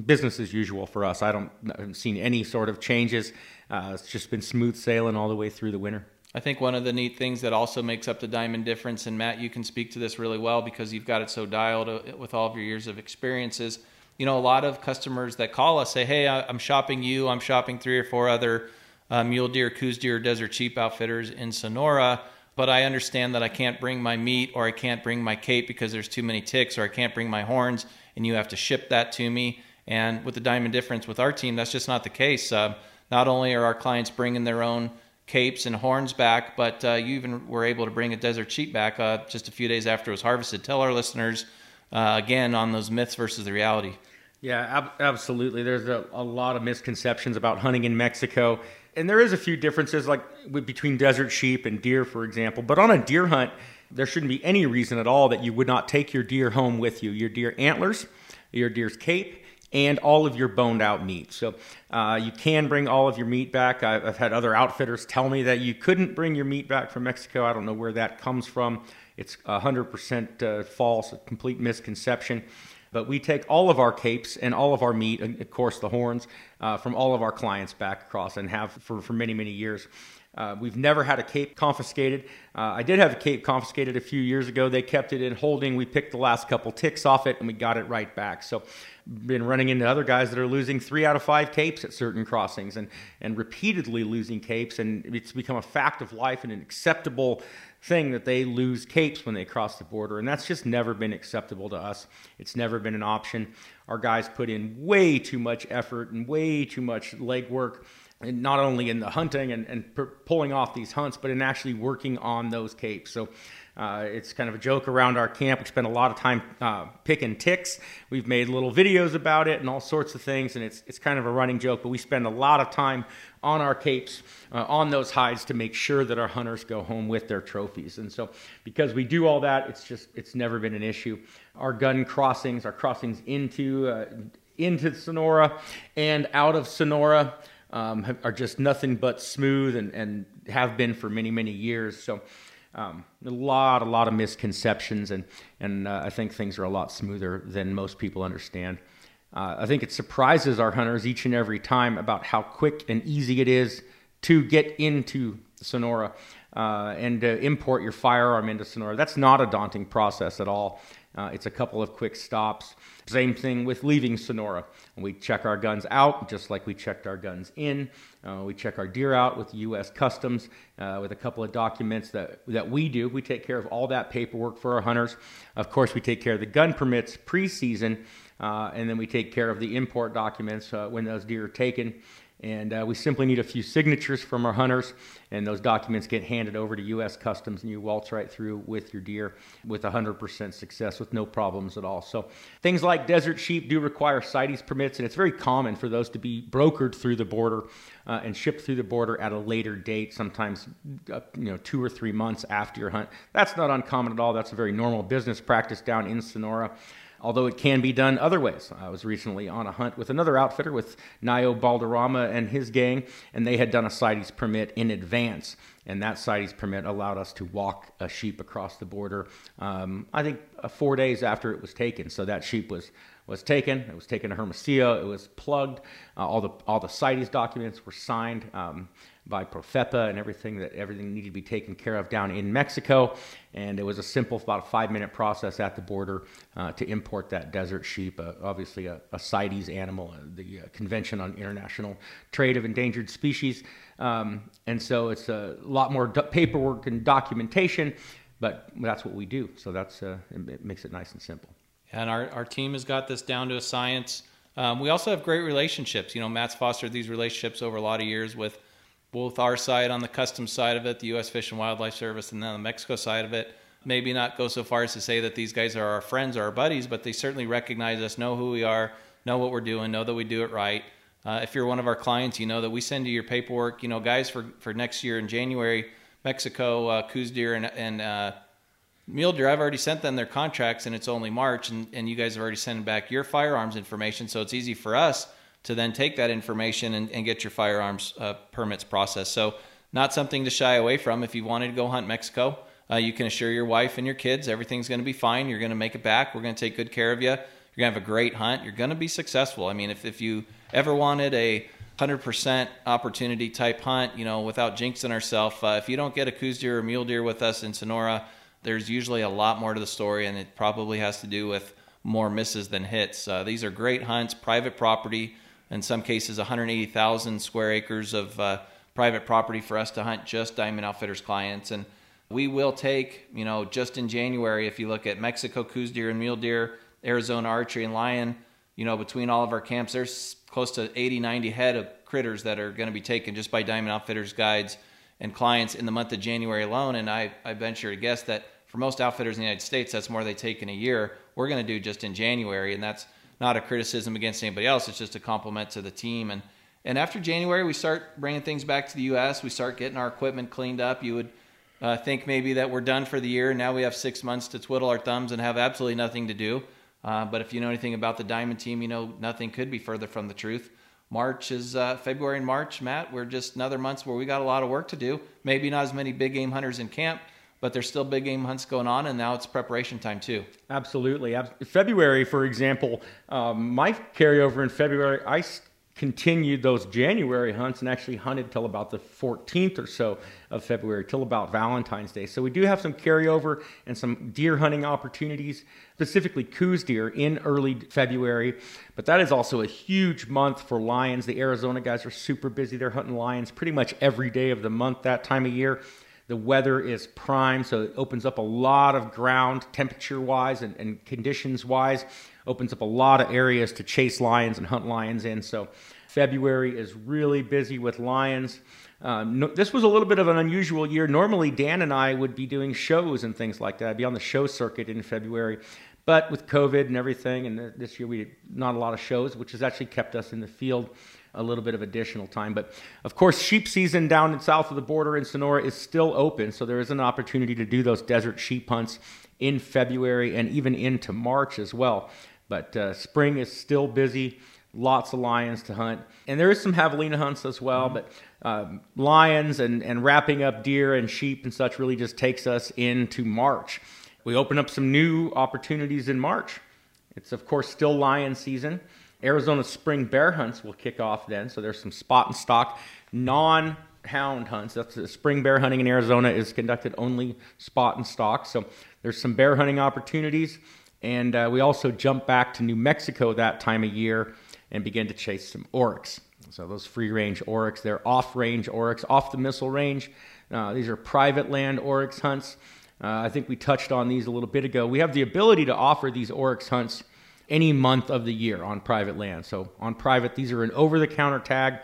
business as usual for us. I don't I haven't seen any sort of changes. Uh, it's just been smooth sailing all the way through the winter. I think one of the neat things that also makes up the diamond difference, and Matt, you can speak to this really well because you've got it so dialed uh, with all of your years of experiences. You know, a lot of customers that call us say, "Hey, I'm shopping you. I'm shopping three or four other uh, mule deer, Coues deer, desert sheep outfitters in Sonora." But I understand that I can't bring my meat or I can't bring my cape because there's too many ticks, or I can't bring my horns, and you have to ship that to me. And with the diamond difference with our team, that's just not the case. Uh, not only are our clients bringing their own capes and horns back, but uh, you even were able to bring a desert sheep back uh, just a few days after it was harvested. Tell our listeners uh, again on those myths versus the reality. Yeah, ab- absolutely. There's a, a, lot of misconceptions about hunting in Mexico, and there is a few differences, like between desert sheep and deer, for example. But on a deer hunt, there shouldn't be any reason at all that you would not take your deer home with you. Your deer antlers, your deer's cape, and all of your boned out meat. So uh, you can bring all of your meat back. I've, I've, had other outfitters tell me that you couldn't bring your meat back from Mexico. I don't know where that comes from. It's 100% uh, false, a complete misconception. But we take all of our capes and all of our meat, and of course the horns, uh, from all of our clients back across and have for, for many, many years. Uh, we've never had a cape confiscated. Uh, I did have a cape confiscated a few years ago. They kept it in holding. We picked the last couple ticks off it and we got it right back. So, been running into other guys that are losing three out of five capes at certain crossings and, and repeatedly losing capes. And it's become a fact of life and an acceptable thing that they lose capes when they cross the border. And that's just never been acceptable to us. It's never been an option. Our guys put in way too much effort and way too much legwork and not only in the hunting and, and pulling off these hunts, but in actually working on those capes. So uh, it's kind of a joke around our camp. We spend a lot of time uh, picking ticks. We've made little videos about it and all sorts of things, and it's, it's kind of a running joke, but we spend a lot of time on our capes, uh, on those hides to make sure that our hunters go home with their trophies. And so because we do all that, it's just, it's never been an issue. Our gun crossings, our crossings into, uh, into Sonora and out of Sonora, um, are just nothing but smooth and, and have been for many, many years. So um, a lot, a lot of misconceptions, and, and uh, I think things are a lot smoother than most people understand. Uh, I think it surprises our hunters each and every time about how quick and easy it is to get into Sonora uh, and import your firearm into Sonora. That's not a daunting process at all. Uh, it's a couple of quick stops. Same thing with leaving Sonora. We check our guns out just like we checked our guns in. Uh, we check our deer out with U.S. Customs uh, with a couple of documents that, that we do. We take care of all that paperwork for our hunters. Of course, we take care of the gun permits pre season, uh, and then we take care of the import documents uh, when those deer are taken. And uh, we simply need a few signatures from our hunters, and those documents get handed over to U.S. Customs, and you waltz right through with your deer with 100% success with no problems at all. So, things like desert sheep do require CITES permits, and it's very common for those to be brokered through the border uh, and shipped through the border at a later date, sometimes uh, you know two or three months after your hunt. That's not uncommon at all. That's a very normal business practice down in Sonora. Although it can be done other ways. I was recently on a hunt with another outfitter, with Nayo Balderrama and his gang, and they had done a CITES permit in advance. And that CITES permit allowed us to walk a sheep across the border, um, I think uh, four days after it was taken. So that sheep was was taken. It was taken to Hermosillo. It was plugged. Uh, all the all the CITES documents were signed um, by Profepa and everything that everything needed to be taken care of down in Mexico. And it was a simple, about a five minute process at the border uh, to import that desert sheep. Uh, obviously, a, a, CITES animal, uh, the uh, Convention on International Trade of Endangered Species. Um, and so it's a lot more do- paperwork and documentation, but that's what we do. So that's uh, it, it makes it nice and simple and our, our team has got this down to a science. Um, we also have great relationships. You know, Matt's fostered these relationships over a lot of years with both our side on the customs side of it, the U.S. Fish and Wildlife Service, and then the Mexico side of it. Maybe not go so far as to say that these guys are our friends or our buddies, but they certainly recognize us, know who we are, know what we're doing, know that we do it right. Uh, if you're one of our clients, you know that we send you your paperwork. You know, guys, for, for next year in January, Mexico, uh, Coues deer, and, and uh, Mule Deer, I've already sent them their contracts and it's only March, and, and you guys have already sent back your firearms information. So it's easy for us to then take that information and, and get your firearms uh, permits processed. So, not something to shy away from. If you wanted to go hunt Mexico, uh, you can assure your wife and your kids everything's going to be fine. You're going to make it back. We're going to take good care of you. You're going to have a great hunt. You're going to be successful. I mean, if, if you ever wanted a 100% opportunity type hunt, you know, without jinxing ourselves, uh, if you don't get a Coues deer or mule deer with us in Sonora, there's usually a lot more to the story, and it probably has to do with more misses than hits. Uh, these are great hunts, private property, in some cases 180,000 square acres of uh, private property for us to hunt just Diamond Outfitters clients. And we will take, you know, just in January, if you look at Mexico Coues deer and mule deer, Arizona archery and lion, you know, between all of our camps, there's close to 80, 90 head of critters that are going to be taken just by Diamond Outfitters guides and clients in the month of January alone. And I, I venture to guess that for most outfitters in the United States, that's more they take in a year. We're going to do just in January, and that's not a criticism against anybody else. It's just a compliment to the team. And and after January, we start bringing things back to the U.S. We start getting our equipment cleaned up. You would uh, think maybe that we're done for the year. Now we have six months to twiddle our thumbs and have absolutely nothing to do. Uh, but if you know anything about the Diamond team, you know nothing could be further from the truth. March is uh, February and March, Matt. We're just another months where we got a lot of work to do. Maybe not as many big game hunters in camp, but there's still big game hunts going on, and now it's preparation time too. Absolutely. February, for example, um, my carryover in February, I continued those January hunts and actually hunted till about the 14th or so of February, till about Valentine's Day. So we do have some carryover and some deer hunting opportunities, specifically Coues deer in early February. But that is also a huge month for lions. The Arizona guys are super busy. They're hunting lions pretty much every day of the month that time of year. The weather is prime, so it opens up a lot of ground temperature wise and, and conditions wise. Opens up a lot of areas to chase lions and hunt lions in. So February is really busy with lions. Uh, no, this was a little bit of an unusual year. Normally, Dan and I would be doing shows and things like that. I'd be on the show circuit in February. But with COVID and everything, and this year we had not a lot of shows, which has actually kept us in the field a little bit of additional time. But of course, sheep season down in south of the border in Sonora is still open, so there is an opportunity to do those desert sheep hunts in February and even into March as well. But uh, spring is still busy, lots of lions to hunt, and there is some javelina hunts as well. But um, lions and, and wrapping up deer and sheep and such really just takes us into March. We open up some new opportunities in March. It's of course still lion season. Arizona spring bear hunts will kick off then. So there's some spot and stock non hound hunts. That's the spring bear hunting in Arizona is conducted only spot and stock. So there's some bear hunting opportunities. And uh, we also jump back to New Mexico that time of year and begin to chase some oryx. So those free range oryx, they're off range oryx, off the missile range. Uh, these are private land oryx hunts. Uh, I think we touched on these a little bit ago. We have the ability to offer these oryx hunts any month of the year on private land. So on private, these are an over-the-counter tag.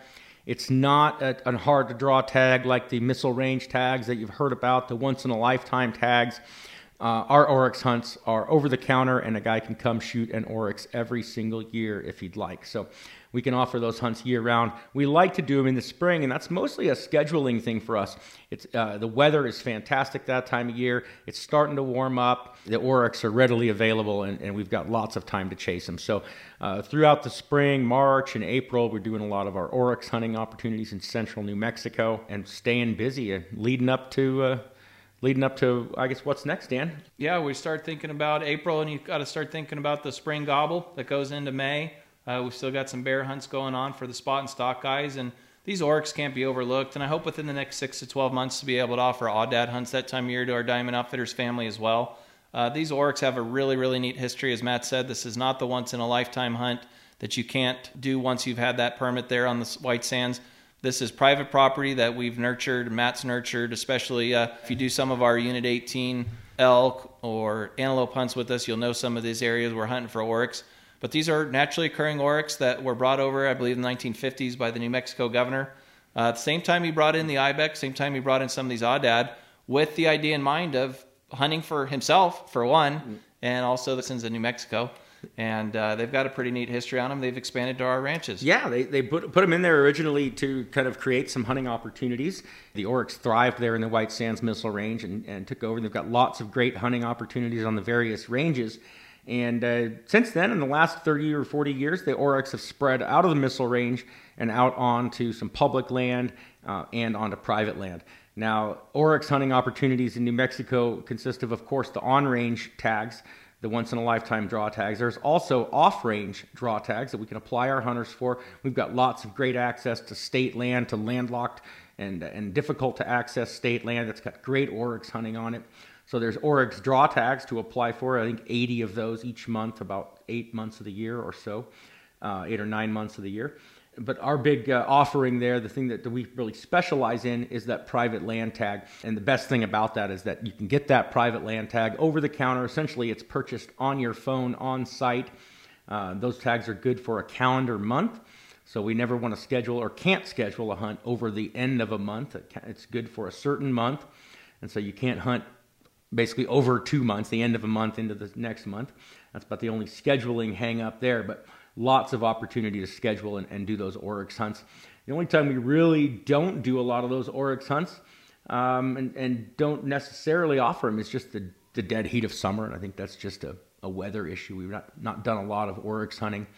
It's not a, a hard to draw tag like the missile range tags that you've heard about, the once in a lifetime tags. Uh, our oryx hunts are over the counter, and a guy can come shoot an oryx every single year if he'd like. So we can offer those hunts year round. We like to do them in the spring, and that's mostly a scheduling thing for us. It's uh, the weather is fantastic that time of year. It's starting to warm up. The oryx are readily available, and, and we've got lots of time to chase them. So uh, throughout the spring, March, and April, we're doing a lot of our oryx hunting opportunities in central New Mexico and staying busy and leading up to. Uh, leading up to I guess what's next, Dan? Yeah, we start thinking about April, and you've got to start thinking about the spring gobble that goes into May. Uh, we've still got some bear hunts going on for the spot and stock guys, and these oryx can't be overlooked. And I hope within the next six to 12 months to be able to offer aoudad hunts that time of year to our Diamond Outfitters family as well. Uh, these oryx have a really, really neat history. As Matt said, this is not the once in a lifetime hunt that you can't do once you've had that permit there on the White Sands. This is private property that we've nurtured, Matt's nurtured, especially uh, if you do some of our Unit 18 elk or antelope hunts with us, you'll know some of these areas we're hunting for oryx. But these are naturally occurring oryx that were brought over, I believe, in the 1950s by the New Mexico governor. Uh, the same time, he brought in the ibex, same time he brought in some of these aoudad, with the idea in mind of hunting for himself, for one, and also the citizens of New Mexico. And uh, they've got a pretty neat history on them. They've expanded to our ranches. Yeah, they, they put, put them in there originally to kind of create some hunting opportunities. The oryx thrived there in the White Sands Missile Range and, and took over. They've got lots of great hunting opportunities on the various ranges. And uh, since then, in the last 30 or 40 years, the oryx have spread out of the missile range and out onto some public land uh, and onto private land. Now, oryx hunting opportunities in New Mexico consist of, of course, the on range tags, the once in a lifetime draw tags. There's also off range draw tags that we can apply our hunters for. We've got lots of great access to state land, to landlocked and, and difficult to access state land that's got great oryx hunting on it. So there's Oryx draw tags to apply for. I think 80 of those each month, about eight months of the year or so, uh, eight or nine months of the year. But our big uh, offering there, the thing that we really specialize in, is that private land tag. And the best thing about that is that you can get that private land tag over the counter. Essentially, it's purchased on your phone on site. Uh, those tags are good for a calendar month. So we never want to schedule or can't schedule a hunt over the end of a month. It's good for a certain month. And so you can't hunt basically over two months, the end of a month into the next month. That's about the only scheduling hang up there, but lots of opportunity to schedule and, and do those oryx hunts. The only time we really don't do a lot of those oryx hunts um, and, and, don't necessarily offer them is just the, the dead heat of summer, and I think that's just a, a weather issue. We've not, not done a lot of oryx hunting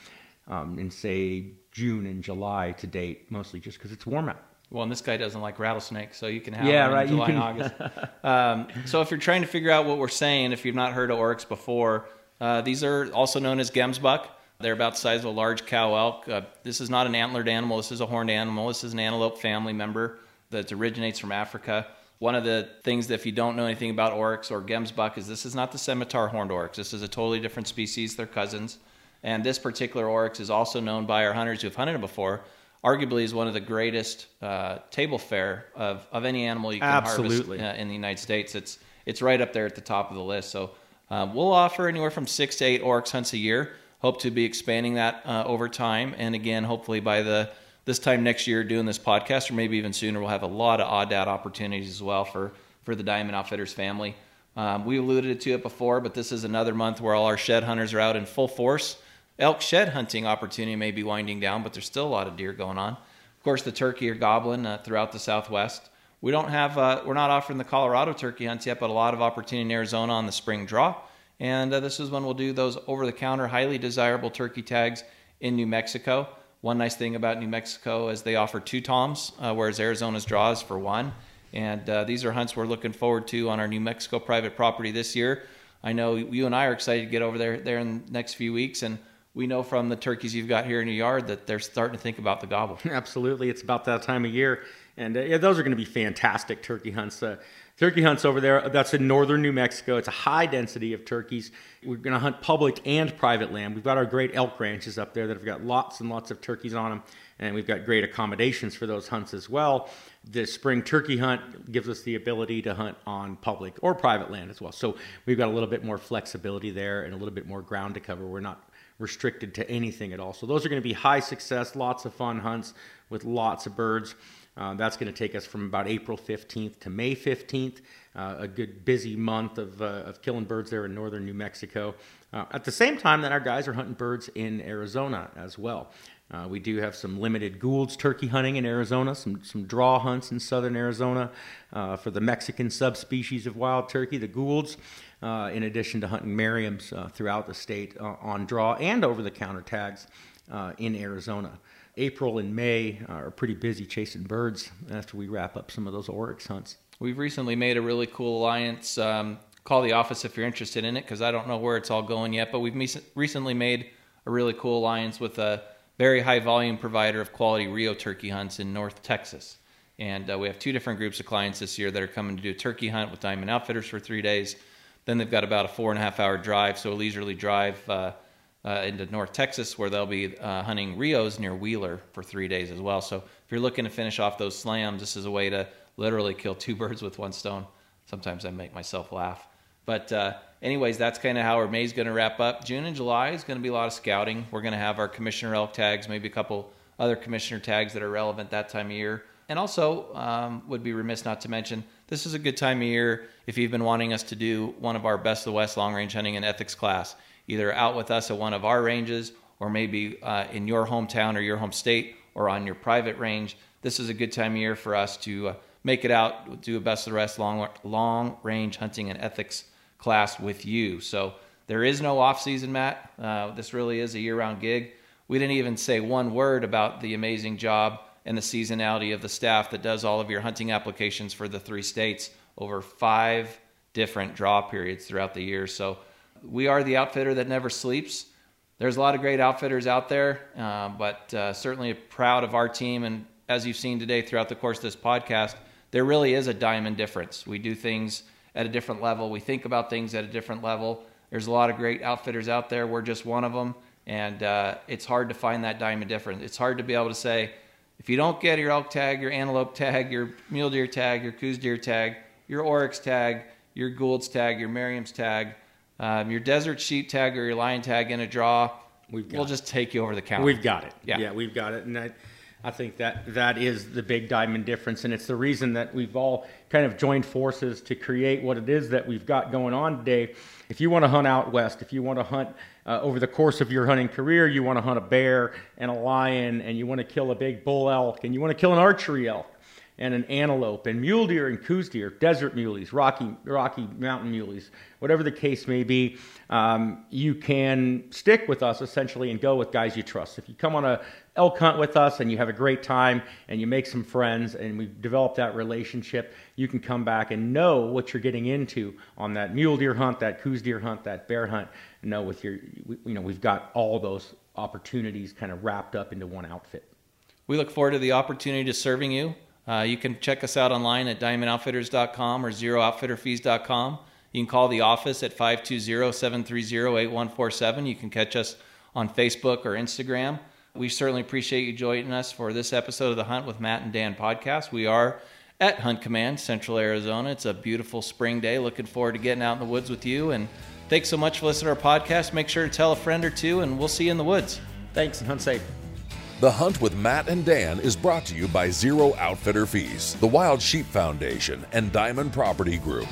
um, in, say, June and July to date, mostly just because it's warm out. Well, and this guy doesn't like rattlesnakes, so you can have yeah, right. in July can... and August. um, so if you're trying to figure out what we're saying, if you've not heard of oryx before, uh, these are also known as gemsbuck. They're about the size of a large cow elk. Uh, this is not an antlered animal. This is a horned animal. This is an antelope family member that originates from Africa. One of the things that if you don't know anything about oryx or gemsbuck is this is not the scimitar horned oryx. This is a totally different species. They're cousins. And this particular oryx is also known by our hunters who've hunted it before arguably is one of the greatest uh, table fare of, of any animal you can Absolutely. harvest uh, in the United States. It's it's right up there at the top of the list. So uh, we'll offer anywhere from six to eight oryx hunts a year. Hope to be expanding that uh, over time, and again, hopefully by the this time next year, doing this podcast, or maybe even sooner, we'll have a lot of aoudad opportunities as well for for the Diamond Outfitters family. Um, we alluded to it before, but this is another month where all our shed hunters are out in full force elk shed hunting opportunity may be winding down, but there's still a lot of deer going on. Of course, the turkey are gobbling uh, throughout the Southwest. We don't have, uh, we're not offering the Colorado turkey hunts yet, but a lot of opportunity in Arizona on the spring draw. And uh, this is when we'll do those over the counter, highly desirable turkey tags in New Mexico. One nice thing about New Mexico is they offer two toms, uh, whereas Arizona's draw is for one. And uh, these are hunts we're looking forward to on our New Mexico private property this year. I know you and I are excited to get over there there in the next few weeks and we know from the turkeys you've got here in your yard that they're starting to think about the gobble. Absolutely, it's about that time of year, and uh, yeah, those are going to be fantastic turkey hunts. Uh, turkey hunts over there. That's in northern New Mexico. It's a high density of turkeys. We're going to hunt public and private land. We've got our great elk ranches up there that have got lots and lots of turkeys on them, and we've got great accommodations for those hunts as well. The spring turkey hunt gives us the ability to hunt on public or private land as well. So we've got a little bit more flexibility there and a little bit more ground to cover. We're not restricted to anything at all. So those are going to be high success, lots of fun hunts with lots of birds. Uh, that's going to take us from about April 15th to May 15th. uh, a good busy month of, uh, of killing birds there in northern New Mexico. Uh, at the same time that our guys are hunting birds in Arizona as well. Uh, we do have some limited Gould's turkey hunting in Arizona, some, some draw hunts in southern Arizona uh, for the Mexican subspecies of wild turkey, the Gould's, uh, in addition to hunting Merriam's uh, throughout the state uh, on draw and over the counter tags uh, in Arizona. April and May are pretty busy chasing birds after we wrap up some of those oryx hunts. We've recently made a really cool alliance. Um, call the office if you're interested in it because I don't know where it's all going yet, but we've recently made a really cool alliance with a very high volume provider of quality Rio turkey hunts in North Texas. And uh, we have two different groups of clients this year that are coming to do a turkey hunt with Diamond Outfitters for three days. Then they've got about a four and a half hour drive, so a leisurely drive uh, uh, into North Texas where they'll be uh, hunting Rios near Wheeler for three days as well. So if you're looking to finish off those slams, this is a way to literally kill two birds with one stone. Sometimes I make myself laugh. But uh, anyways, that's kind of how our May's going to wrap up. June and July is going to be a lot of scouting. We're going to have our commissioner elk tags, maybe a couple other commissioner tags that are relevant that time of year. And also, um, would be remiss not to mention, this is a good time of year if you've been wanting us to do one of our Best of the West long range hunting and ethics class, either out with us at one of our ranges or maybe uh, in your hometown or your home state or on your private range. This is a good time of year for us to uh, make it out, do a Best of the West long, long range hunting and ethics class with you. So there is no off season, Matt. Uh, this really is a year round gig. We didn't even say one word about the amazing job and the seasonality of the staff that does all of your hunting applications for the three states over five different draw periods throughout the year. So we are the outfitter that never sleeps. There's a lot of great outfitters out there, uh, but uh, certainly proud of our team. And as you've seen today throughout the course of this podcast, there really is a diamond difference. We do things at a different level. We think about things at a different level. There's a lot of great outfitters out there. We're just one of them. And uh, it's hard to find that diamond difference. It's hard to be able to say, if you don't get your elk tag, your antelope tag, your mule deer tag, your Coues deer tag, your oryx tag, your Gould's tag, your Merriam's tag, um, your desert sheep tag, or your lion tag in a draw, we'll it. just take you over the counter. We've got it. Yeah, yeah we've got it. And I, I think that that is the big diamond difference, and it's the reason that we've all kind of joined forces to create what it is that we've got going on today. If you want to hunt out west, if you want to hunt uh, over the course of your hunting career, you want to hunt a bear and a lion, and you want to kill a big bull elk, and you want to kill an archery elk and an antelope and mule deer and Coues deer, desert muleys, rocky, rocky mountain muleys, whatever the case may be, um, you can stick with us essentially and go with guys you trust. If you come on a elk hunt with us and you have a great time and you make some friends and we develop that relationship, you can come back and know what you're getting into on that mule deer hunt, that Coues deer hunt, that bear hunt. Know with your, you know, we've got all those opportunities kind of wrapped up into one outfit. We look forward to the opportunity to serving you uh, you can check us out online at diamondoutfitters.com or zerooutfitterfees.com. You can call the office at 520-730-8147. You can catch us on Facebook or Instagram. We certainly appreciate you joining us for this episode of the Hunt with Matt and Dan podcast. We are at Hunt Command, Central Arizona. It's a beautiful spring day. Looking forward to getting out in the woods with you. And thanks so much for listening to our podcast. Make sure to tell a friend or two, and we'll see you in the woods. Thanks, and hunt safe. The Hunt with Matt and Dan is brought to you by Zero Outfitter Fees, the Wild Sheep Foundation, and Diamond Property Group.